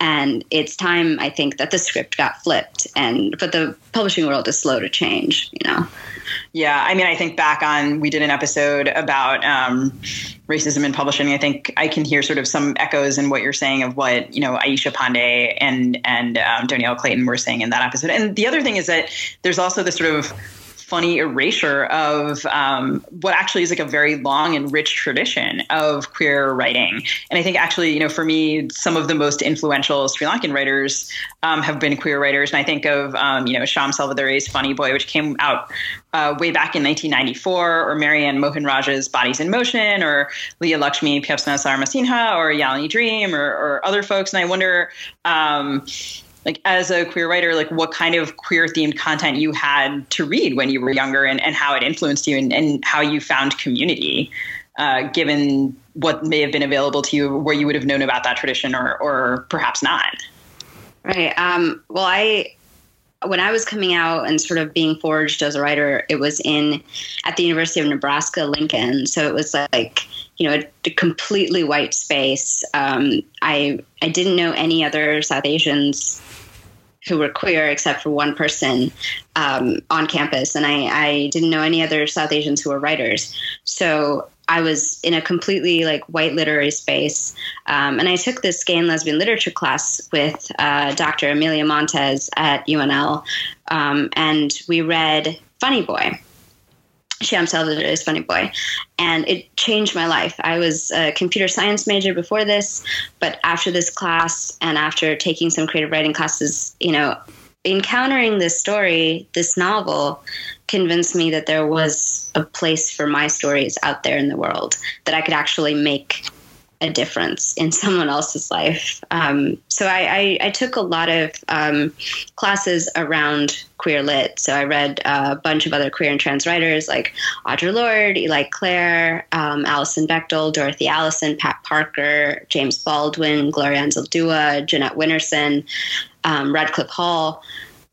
and it's time I think that the script got flipped. And but the publishing world is slow to change, you know. Yeah, I mean, I think back on we did an episode about um, racism in publishing. I think I can hear sort of some echoes in what you're saying of what you know Ayesha Pande and and um, Dhonielle Clayton were saying in that episode. And the other thing is that there's also this sort of funny erasure of um, what actually is like a very long and rich tradition of queer writing. And I think actually, you know, for me, some of the most influential Sri Lankan writers um, have been queer writers. And I think of, um, you know, Shyam Selvadurai's Funny Boy, which came out uh, way back in 1994, or Mary Anne Mohanraj's Bodies in Motion, or Leah Lakshmi Piepzna-Samarasinha, or Yalini Dream, or, or, other folks. And I wonder, um, like as a queer writer like what kind of queer themed content you had to read when you were younger and, and how it influenced you and, and how you found community uh, given what may have been available to you where you would have known about that tradition or, or perhaps not? Right um, well i when i was coming out and sort of being forged as a writer it was in at the university of nebraska lincoln. So it was like you know a, completely white space. Um, i i didn't know any other south asians who were queer except for one person um, on campus, and I, I, didn't know any other South Asians who were writers. So I was in a completely like white literary space, um, and I took this gay and lesbian literature class with uh, Dr. Amelia Montes at UNL, um, and we read Funny Boy. Shyam Selvadurai Funny Boy, and it changed my life. I was a computer science major before this, but after this class and after taking some creative writing classes, you know, encountering this story, this novel, convinced me that there was a place for my stories out there in the world that I could actually make a difference in someone else's life. Um, so I, I, I, took a lot of um, classes around queer lit. So I read a bunch of other queer and trans writers like Audre Lorde, Eli Clare, um, Alison Bechdel, Dorothy Allison, Pat Parker, James Baldwin, Gloria Anzaldúa, Jeanette Winterson, um, Radclyffe Hall.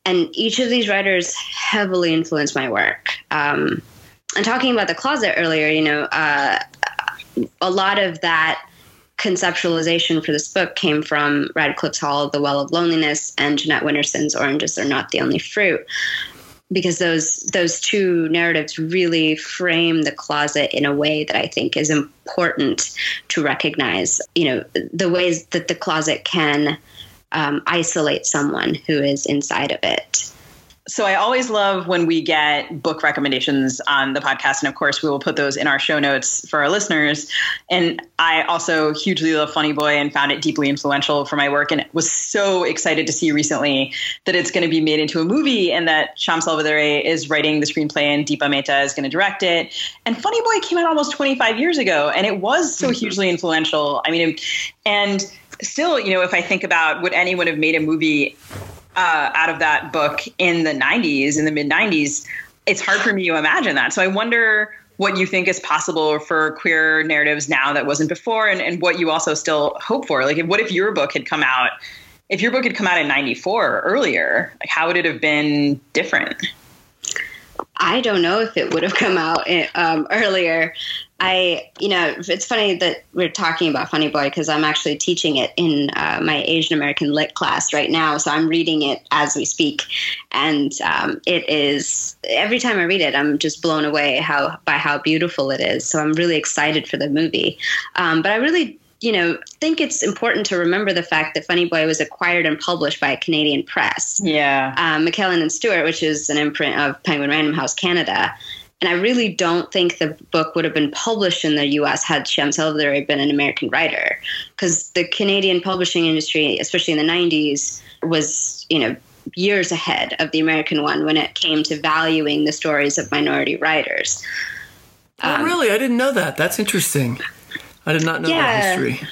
And each of these writers heavily influenced my work. Um, and talking about the closet earlier, you know, uh, a lot of that conceptualization for this book came from Radclyffe Hall, The Well of Loneliness, and Jeanette Winterson's Oranges Are Not the Only Fruit. Because those those two narratives really frame the closet in a way that I think is important to recognize. You know, the ways that the closet can um, isolate someone who is inside of it. So I always love when we get book recommendations on the podcast, and of course we will put those in our show notes for our listeners. And I also hugely love Funny Boy and found it deeply influential for my work, and was so excited to see recently that it's going to be made into a movie, and that Shyam Selvadurai is writing the screenplay, and Deepa Mehta is going to direct it. And Funny Boy came out almost 25 years ago, and it was so mm-hmm. hugely influential. I mean, and still, you know, if I think about would anyone have made a movie uh, out of that book in the 90s, in the mid 90s, it's hard for me to imagine that. So I wonder what you think is possible for queer narratives now that wasn't before, and, and what you also still hope for. Like, what if your book had come out? If your book had come out in '94 or earlier, like how would it have been different? I don't know if it would have come out um, earlier. I, you know, it's funny that we're talking about Funny Boy because I'm actually teaching it in uh, my Asian American Lit class right now. So I'm reading it as we speak, and um, it is every time I read it, I'm just blown away how by how beautiful it is. So I'm really excited for the movie, um, but I really you know, think it's important to remember the fact that Funny Boy was acquired and published by a Canadian press. Yeah. Um, McClelland and Stewart, which is an imprint of Penguin Random House Canada. And I really don't think the book would have been published in the US had Shyam Selvadurai been an American writer. Because the Canadian publishing industry, especially in the 90s, was, you know, years ahead of the American one when it came to valuing the stories of minority writers. Oh, um, really? I didn't know that. That's interesting. I did not know yeah. that history.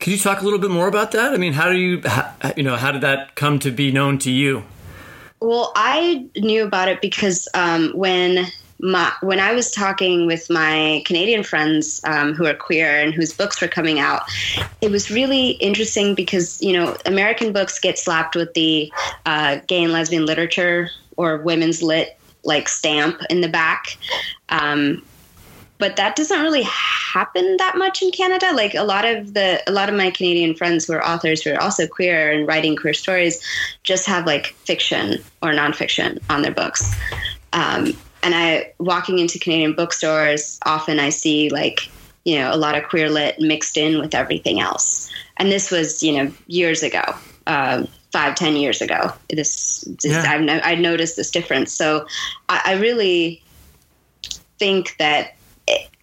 Could you talk a little bit more about that? I mean, how do you, how, you know, how did that come to be known to you? Well, I knew about it because um, when my, when I was talking with my Canadian friends um, who are queer and whose books were coming out, it was really interesting because you know American books get slapped with the uh, gay and lesbian literature or women's lit like stamp in the back. Um, but that doesn't really happen that much in Canada. Like a lot of the a lot of my Canadian friends who are authors who are also queer and writing queer stories just have like fiction or nonfiction on their books. Um, and I walking into Canadian bookstores, often I see like you know a lot of queer lit mixed in with everything else. And this was you know years ago, uh, five ten years ago. This, this yeah. I've no, I noticed this difference. So I, I really think that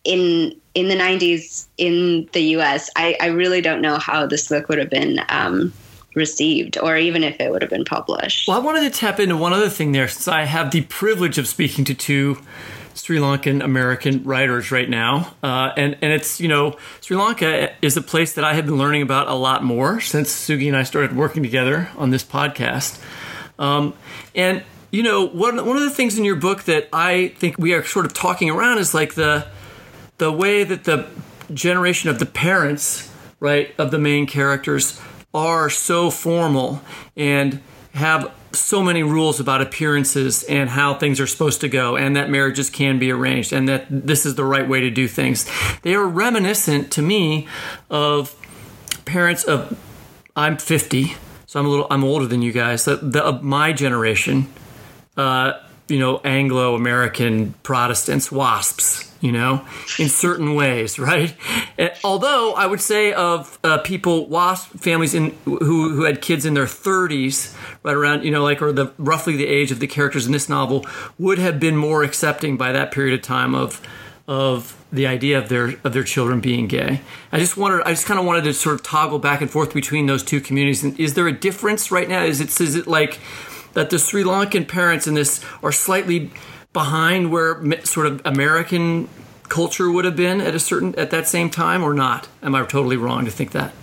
in in the 90s in the US, I, I really don't know how this book would have been um, received or even if it would have been published. Well, I wanted to tap into one other thing there since I have the privilege of speaking to two Sri Lankan American writers right now. Uh, and, and it's, you know, Sri Lanka is a place that I have been learning about a lot more since Sugi and I started working together on this podcast. Um, and, you know, one, one of the things in your book that I think we are sort of talking around is like the, the way that the generation of the parents, right, of the main characters are so formal and have so many rules about appearances and how things are supposed to go and that marriages can be arranged and that this is the right way to do things. They are reminiscent to me of parents of I'm 50, so I'm a little I'm older than you guys. The, the my generation uh, you know Anglo American Protestants, WASPs, you know, in certain ways, right? Although I would say of uh, people, WASP families in who who had kids in their 30s, right around you know like or the roughly the age of the characters in this novel, would have been more accepting by that period of time of of the idea of their of their children being gay. I just wanted I just kind of wanted to sort of toggle back and forth between those two communities. And is there a difference right now? Is it is it like that the Sri Lankan parents in this are slightly behind where sort of American culture would have been at a certain at that same time or not? Am I totally wrong to think that?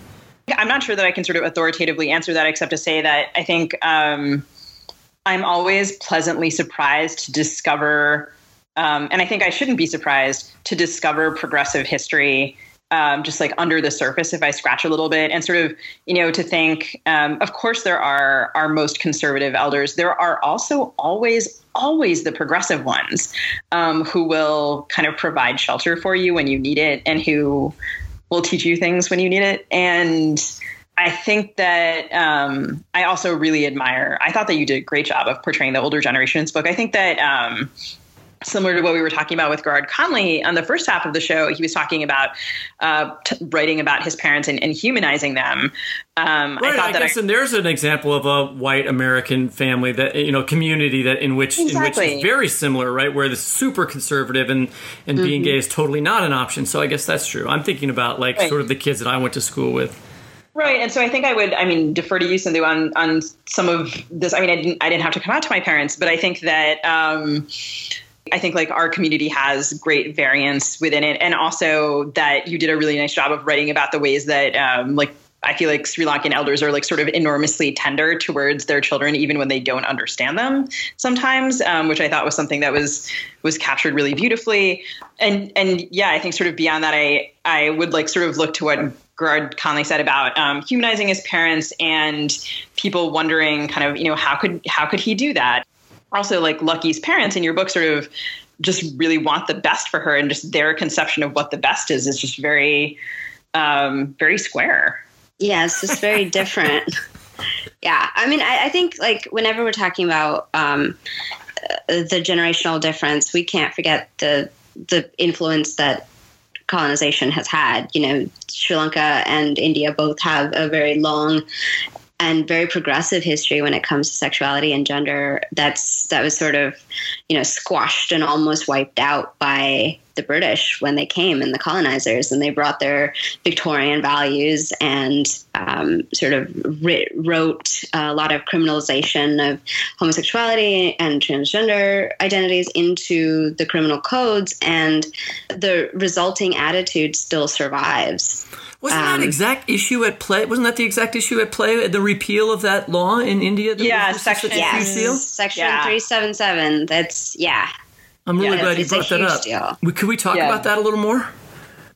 I'm not sure that I can sort of authoritatively answer that, except to say that I think um, I'm always pleasantly surprised to discover um, and I think I shouldn't be surprised to discover progressive history um, just like under the surface if I scratch a little bit and sort of, you know, to think, um, of course, there are our most conservative elders. There are also always, always the progressive ones um, who will kind of provide shelter for you when you need it and who will teach you things when you need it. And I think that um, I also really admire. I thought that you did a great job of portraying the older generation's book. I think that um, similar to what we were talking about with Garrard Conley on the first half of the show, he was talking about uh, t- writing about his parents and, and humanizing them. Um, right, I, I guess, I, and there's an example of a white American family that you know community that in which exactly. in which is very similar, right? Where the super conservative and and mm-hmm. being gay is totally not an option. So I guess that's true. I'm thinking about like right. sort of the kids that I went to school with. Right, and so I think I would, I mean, defer to you, Sindu, on on some of this. I mean, I didn't, I didn't have to come out to my parents, but I think that um, I think like our community has great variance within it, and also that you did a really nice job of writing about the ways that um, like I feel like Sri Lankan elders are like sort of enormously tender towards their children, even when they don't understand them sometimes, um, which I thought was something that was was captured really beautifully. And and yeah, I think sort of beyond that, I I would like sort of look to what Garrard Conley said about um, humanizing his parents and people wondering kind of you know how could how could he do that also like Lucky's parents in your book sort of just really want the best for her and just their conception of what the best is is just very um very square. Yeah it's just very different. Yeah i mean I, I, think like whenever we're talking about um the generational difference we can't forget the the influence that colonization has had. You know sri lanka and india both have a very long and very progressive history when it comes to sexuality and gender that's that was sort of you know squashed and almost wiped out by the British when they came and the colonizers, and they brought their Victorian values and um, sort of wrote a lot of criminalization of homosexuality and transgender identities into the criminal codes, and the resulting attitude still survives. Wasn't um, that exact issue at play? Wasn't that the exact issue at play? The repeal of that law in India? yeah, section yes, section yeah. three seven seven. That's yeah. I'm really yeah, glad you brought that up. Deal. Could we talk yeah. about that a little more?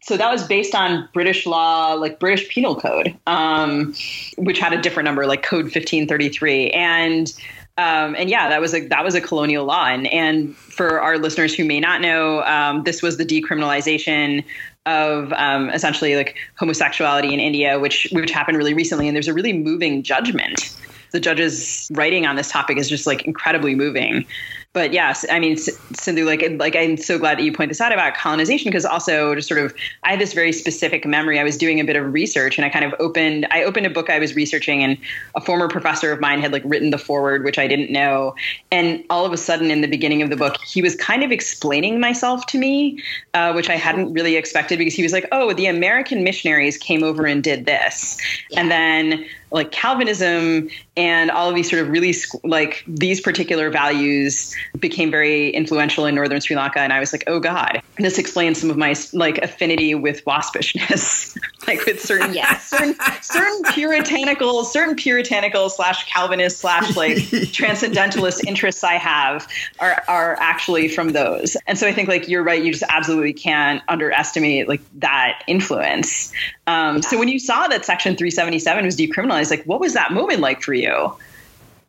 So that was based on British law, like British Penal Code, um, which had a different number, like Code 1533, and um, and yeah, that was a that was a colonial law. And and for our listeners who may not know, um, this was the decriminalization of um, essentially like homosexuality in India, which which happened really recently. And there's a really moving judgment. The judge's writing on this topic is just like incredibly moving but yes, I mean, Sindu, like, like I'm so glad that you point this out about colonization because also just sort of, I have this very specific memory. I was doing a bit of research and I kind of opened, I opened a book I was researching and a former professor of mine had like written the foreword, which I didn't know. And all of a sudden in the beginning of the book, he was kind of explaining myself to me, uh, which I hadn't really expected because he was like, oh, the American missionaries came over and did this. Yeah. And then like Calvinism and all of these sort of really like these particular values became very influential in northern Sri Lanka. And I was like, oh God, this explains some of my like affinity with waspishness, like with certain, yes. certain, certain puritanical, certain puritanical slash Calvinist slash like transcendentalist interests I have are, are actually from those. And so I think like you're right. You just absolutely can't underestimate like that influence. Um. So when you saw that section 377 was decriminalized, like what was that moment like for you?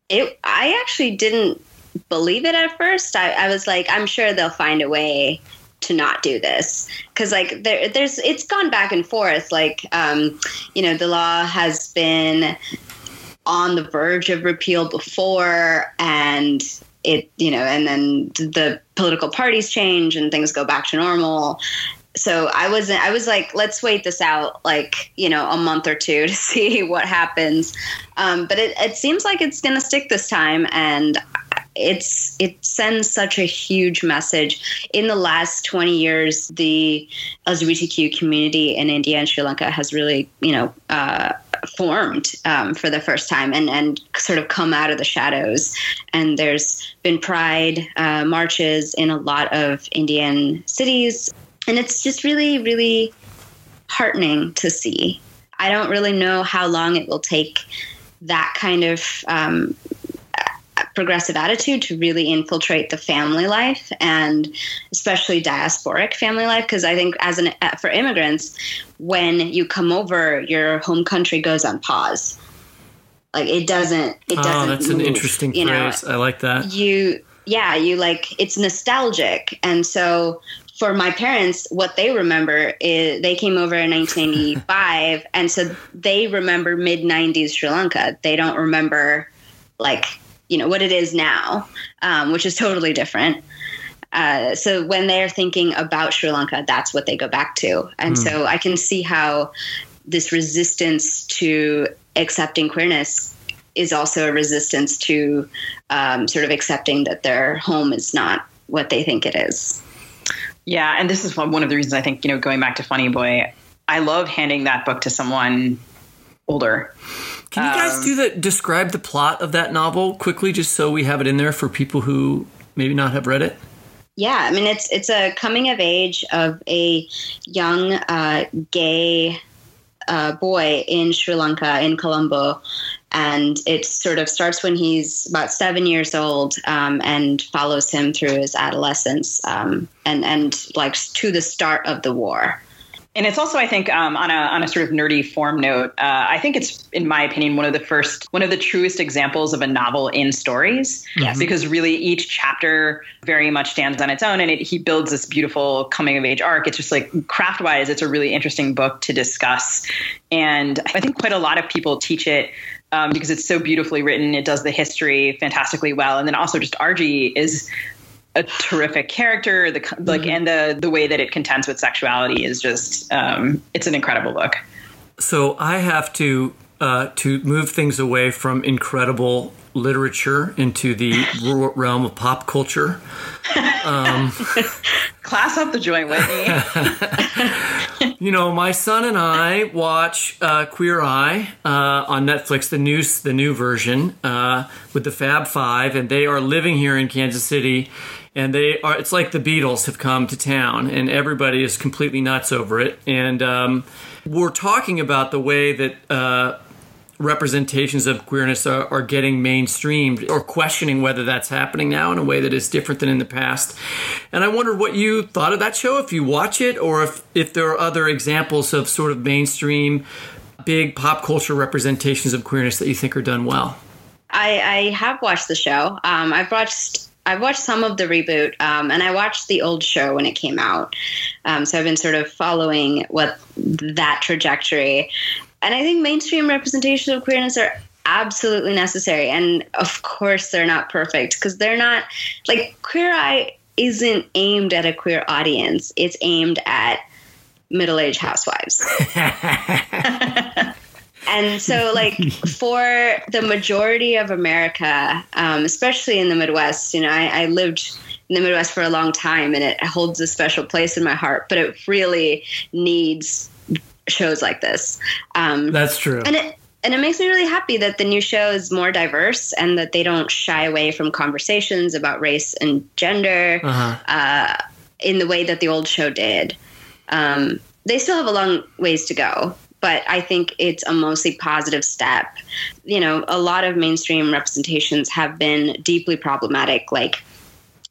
It, I actually didn't believe it at first. I, I was like, I'm sure they'll find a way to not do this because like there, there's it's gone back and forth like um, you know the law has been on the verge of repeal before and it you know and then the political parties change and things go back to normal so i wasn't i was like let's wait this out like you know a month or two to see what happens um, but it, it seems like it's going to stick this time and it's it sends such a huge message in the last 20 years the lgbtq community in india and sri lanka has really you know uh, formed um, for the first time and, and sort of come out of the shadows. And there's been pride uh, marches in a lot of Indian cities. And it's just really, really heartening to see. I don't really know how long it will take that kind of um, progressive attitude to really infiltrate the family life and especially diasporic family life. Because i think as an for immigrants when you come over your home country goes on pause. Like it doesn't it doesn't oh that's move, an interesting you phrase. Know? i like that. You yeah you like it's nostalgic. And so for my parents, what they remember is they came over in 1995, and so they remember mid 90s Sri Lanka. They don't remember like you know what it is now, um, which is totally different. Uh, so when they're thinking about Sri Lanka, that's what they go back to, and mm. so I can see how this resistance to accepting queerness is also a resistance to um, sort of accepting that their home is not what they think it is. Yeah, and this is one of the reasons I think you know going back to Funny Boy, I love handing that book to someone older can you guys um, do that? Describe the plot of that novel quickly, just so we have it in there for people who maybe not have read it. Yeah, I mean it's it's a coming of age of a young uh, gay uh, boy in Sri Lanka in Colombo, and it sort of starts when he's about seven years old um, and follows him through his adolescence um, and and like to the start of the war and it's also, I think, um, on a on a sort of nerdy form note. Uh, I think it's, in my opinion, one of the first, one of the truest examples of a novel in stories. Yes. Because really, each chapter very much stands on its own, and it, he builds this beautiful coming of age arc. It's just like craft wise, it's a really interesting book to discuss, and I think quite a lot of people teach it um, because it's so beautifully written. It does the history fantastically well, and then also just Arjie is a terrific character. The like mm-hmm. and the the way that it contends with sexuality is just um, it's an incredible book. So I have to uh, to move things away from incredible literature into the realm of pop culture. Um, Class up the joint, Whitney. you know, my son and I watch uh, Queer Eye uh, on Netflix, the new the new version uh, with the Fab Five, and they are living here in Kansas City and they are it's like the beatles have come to town and everybody is completely nuts over it and um, we're talking about the way that uh, representations of queerness are, are, getting mainstreamed or questioning whether that's happening now in a way that is different than in the past and i wonder what you thought of that show if you watch it or if, if there are other examples of sort of mainstream big pop culture representations of queerness that you think are done well I, I have watched the show. Um, I've watched I've watched some of the reboot, um, and I watched the old show when it came out. Um, so I've been sort of following what that trajectory. And I think mainstream representations of queerness are absolutely necessary. And of course, they're not perfect because they're not like Queer Eye isn't aimed at a queer audience. It's aimed at middle-aged housewives. and so like for the majority of america um, especially in the midwest you know I, I, lived in the midwest for a long time and it holds a special place in my heart but it really needs shows like this um, that's true and it and it makes me really happy that the new show is more diverse and that they don't shy away from conversations about race and gender uh-huh. uh, in the way that the old show did um, they still have a long ways to go but I think it's a mostly positive step. You know, a lot of mainstream representations have been deeply problematic, like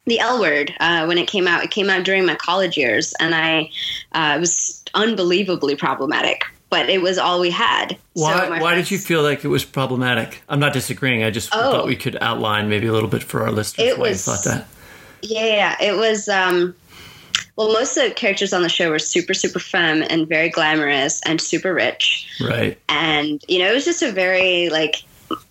the L word uh, when it came out. It came out during my college years, and I uh, was unbelievably problematic. But it was all we had. Why? So why friends, did you feel like it was problematic? I'm not disagreeing. I just oh, thought we could outline maybe a little bit for our listeners it why was, you thought that. Yeah, it was. Um, well, most of the characters on the show were super, super femme and very glamorous and super rich. Right. And, you know, it was just a very, like,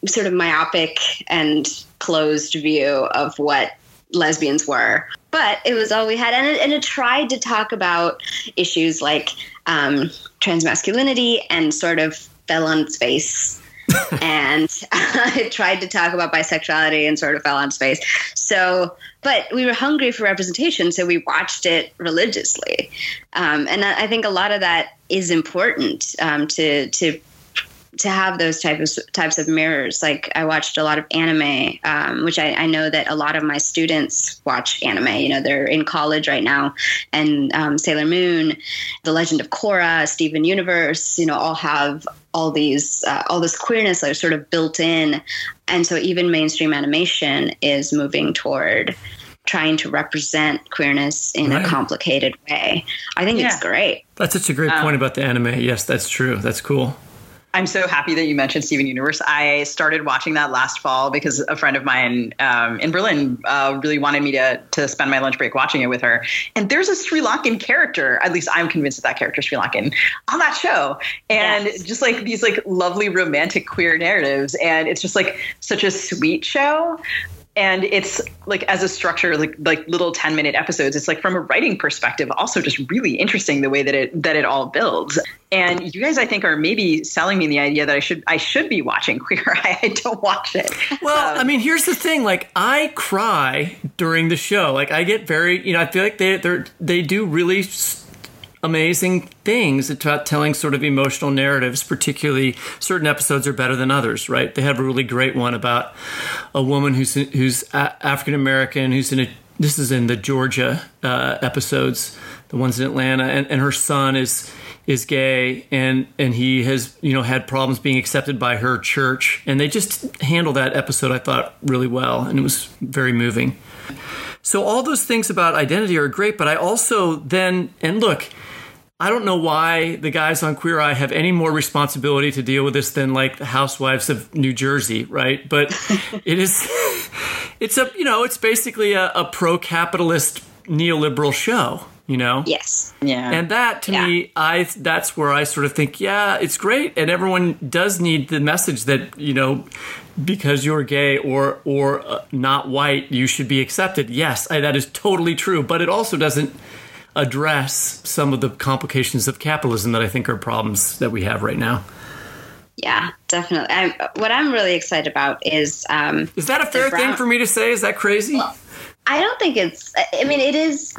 sort of myopic and closed view of what lesbians were. But it was all we had, and it, and it tried to talk about issues like um, transmasculinity and sort of fell on its face. and it tried to talk about bisexuality and sort of fell on its face. So, but we were hungry for representation, so we watched it religiously. Um, and I think a lot of that is important um, to to to have those types of types of mirrors. Like I watched a lot of anime, um, which I, I, know that a lot of my students watch anime. You know, they're in college right now, and um, Sailor Moon, The Legend of Korra, Steven Universe. You know, all have all these uh, all this queerness that is sort of built in, and so even mainstream animation is moving toward trying to represent queerness in right. a complicated way. I think yeah. it's great. That's such a great um, point about the anime. Yes, that's true. That's cool. I'm so happy that you mentioned Steven Universe. I started watching that last fall because a friend of mine um, in Berlin uh, really wanted me to to spend my lunch break watching it with her. And there's a Sri Lankan character, at least I'm convinced that that character is Sri Lankan, on that show. And yes. just like these like lovely romantic queer narratives, and it's just like such a sweet show and it's like as a structure like like little 10 minute episodes it's like from a writing perspective also just really interesting the way that it that it all builds. And you guys i think are maybe selling me the idea that i should i should be watching queer eye. I don't watch it. Well um, i mean here's the thing like i cry during the show. Like i get very you know i feel like they they they do really amazing things about telling sort of emotional narratives, particularly certain episodes are better than others, right? They have a really great one about a woman who's who's African American who's in a this is in the Georgia uh, episodes, the ones in Atlanta, and, and her son is is gay and and he has you know had problems being accepted by her church and they just handled that episode I thought really well and it was very moving. So all those things about identity are great, but I also then and look, I don't know why the guys on Queer Eye have any more responsibility to deal with this than like the housewives of New Jersey, right? But it is, it's a, you know, it's basically a, a pro capitalist neoliberal show, you know? Yes. Yeah. And that to yeah. me, I, that's where I sort of think, yeah, it's great. And everyone does need the message that, you know, because you're gay or or uh, not white, you should be accepted. Yes, I, that is totally true. But it also doesn't address some of the complications of capitalism that I think are problems that we have right now. Yeah, definitely. I'm, what I'm really excited about is um, is that a fair Brown- thing for me to say? Is that crazy? Well, I don't think it's. I mean, it is.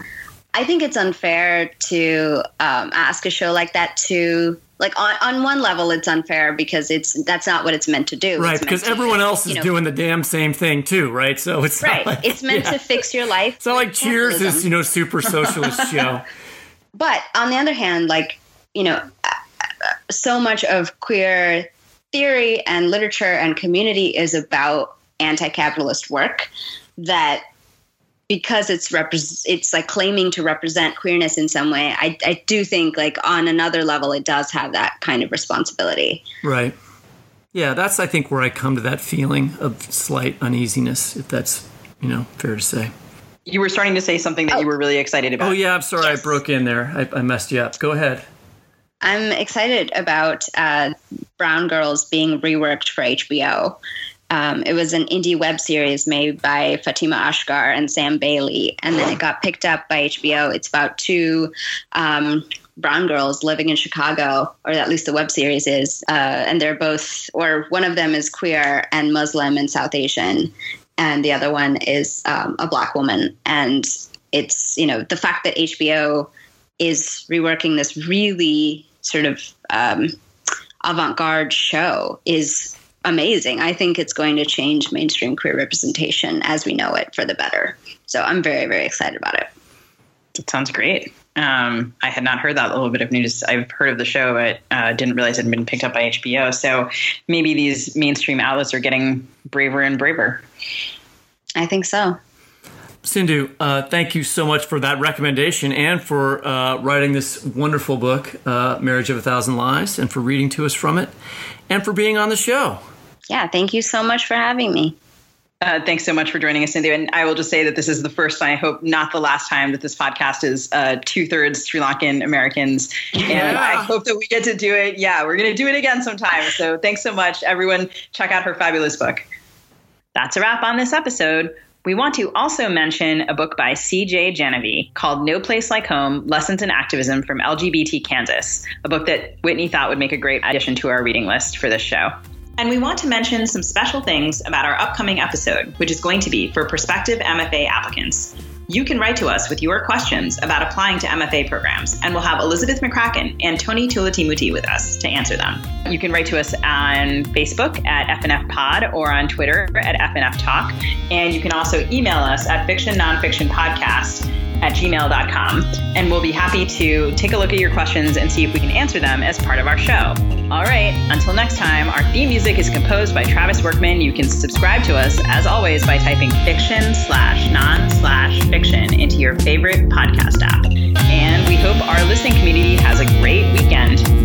I think it's unfair to um, ask a show like that to like on, on one level it's unfair because it's that's not what it's meant to do. Right because everyone to, else is know, doing the damn same thing too right? So it's right. like, it's meant yeah. to fix your life it's not like cheers is you know super socialist show but on the other hand like you know uh, uh, so much of queer theory and literature and community is about anti-capitalist work that because it's repre- it's like claiming to represent queerness in some way I, I do think like on another level it does have that kind of responsibility. Right. Yeah that's i think where i come to that feeling of slight uneasiness if that's you know fair to say. You were starting to say something that oh. you were really excited about. Oh yeah i'm sorry yes. i broke in there. I, I, messed you up. Go ahead. I'm excited about uh, brown girls being reworked for hbo um, it was an indie web series made by Fatimah Asghar and Sam Bailey, and then it got picked up by HBO. It's about two um, brown girls living in Chicago, or at least the web series is, uh, and they're both, or one of them is queer and Muslim and South Asian, and the other one is um, a black woman. And it's you know the fact that HBO is reworking this really sort of um, avant-garde show is amazing. I think it's going to change mainstream queer representation as we know it for the better. So I'm very, very excited about it. That sounds great. Um, I had not heard that little bit of news. I've heard of the show, but uh, didn't realize it had been picked up by HBO. So maybe these mainstream outlets are getting braver and braver. I think so. Sindu, uh, thank you so much for that recommendation and for uh, writing this wonderful book, uh, Marriage of a Thousand Lies, and for reading to us from it, and for being on the show. Yeah, thank you so much for having me. Uh, thanks so much for joining us, Cynthia. And I will just say that this is the first, I hope not the last time that this podcast is uh, two thirds Sri Lankan Americans. And Yeah. I hope that we get to do it. Yeah, we're going to do it again sometime. So thanks so much, everyone. Check out her fabulous book. That's a wrap on this episode. We want to also mention a book by C.J. Janovy called No Place Like Home Lessons in Activism from LGBT Kansas, a book that Whitney thought would make a great addition to our reading list for this show. And we want to mention some special things about our upcoming episode, which is going to be for prospective MFA applicants. You can write to us with your questions about applying to MFA programs, and we'll have Elizabeth McCracken and Tony Tulathimutte with us to answer them. You can write to us on Facebook at FNF Pod or on Twitter at FNF Talk, and you can also email us at fiction nonfiction podcast at gmail.com. And we'll be happy to take a look at your questions and see if we can answer them as part of our show. All right, until next time, our theme music is composed by Travis Workman. You can subscribe to us, as always, by typing fiction slash non slash fiction into your favorite podcast app. And we hope our listening community has a great weekend.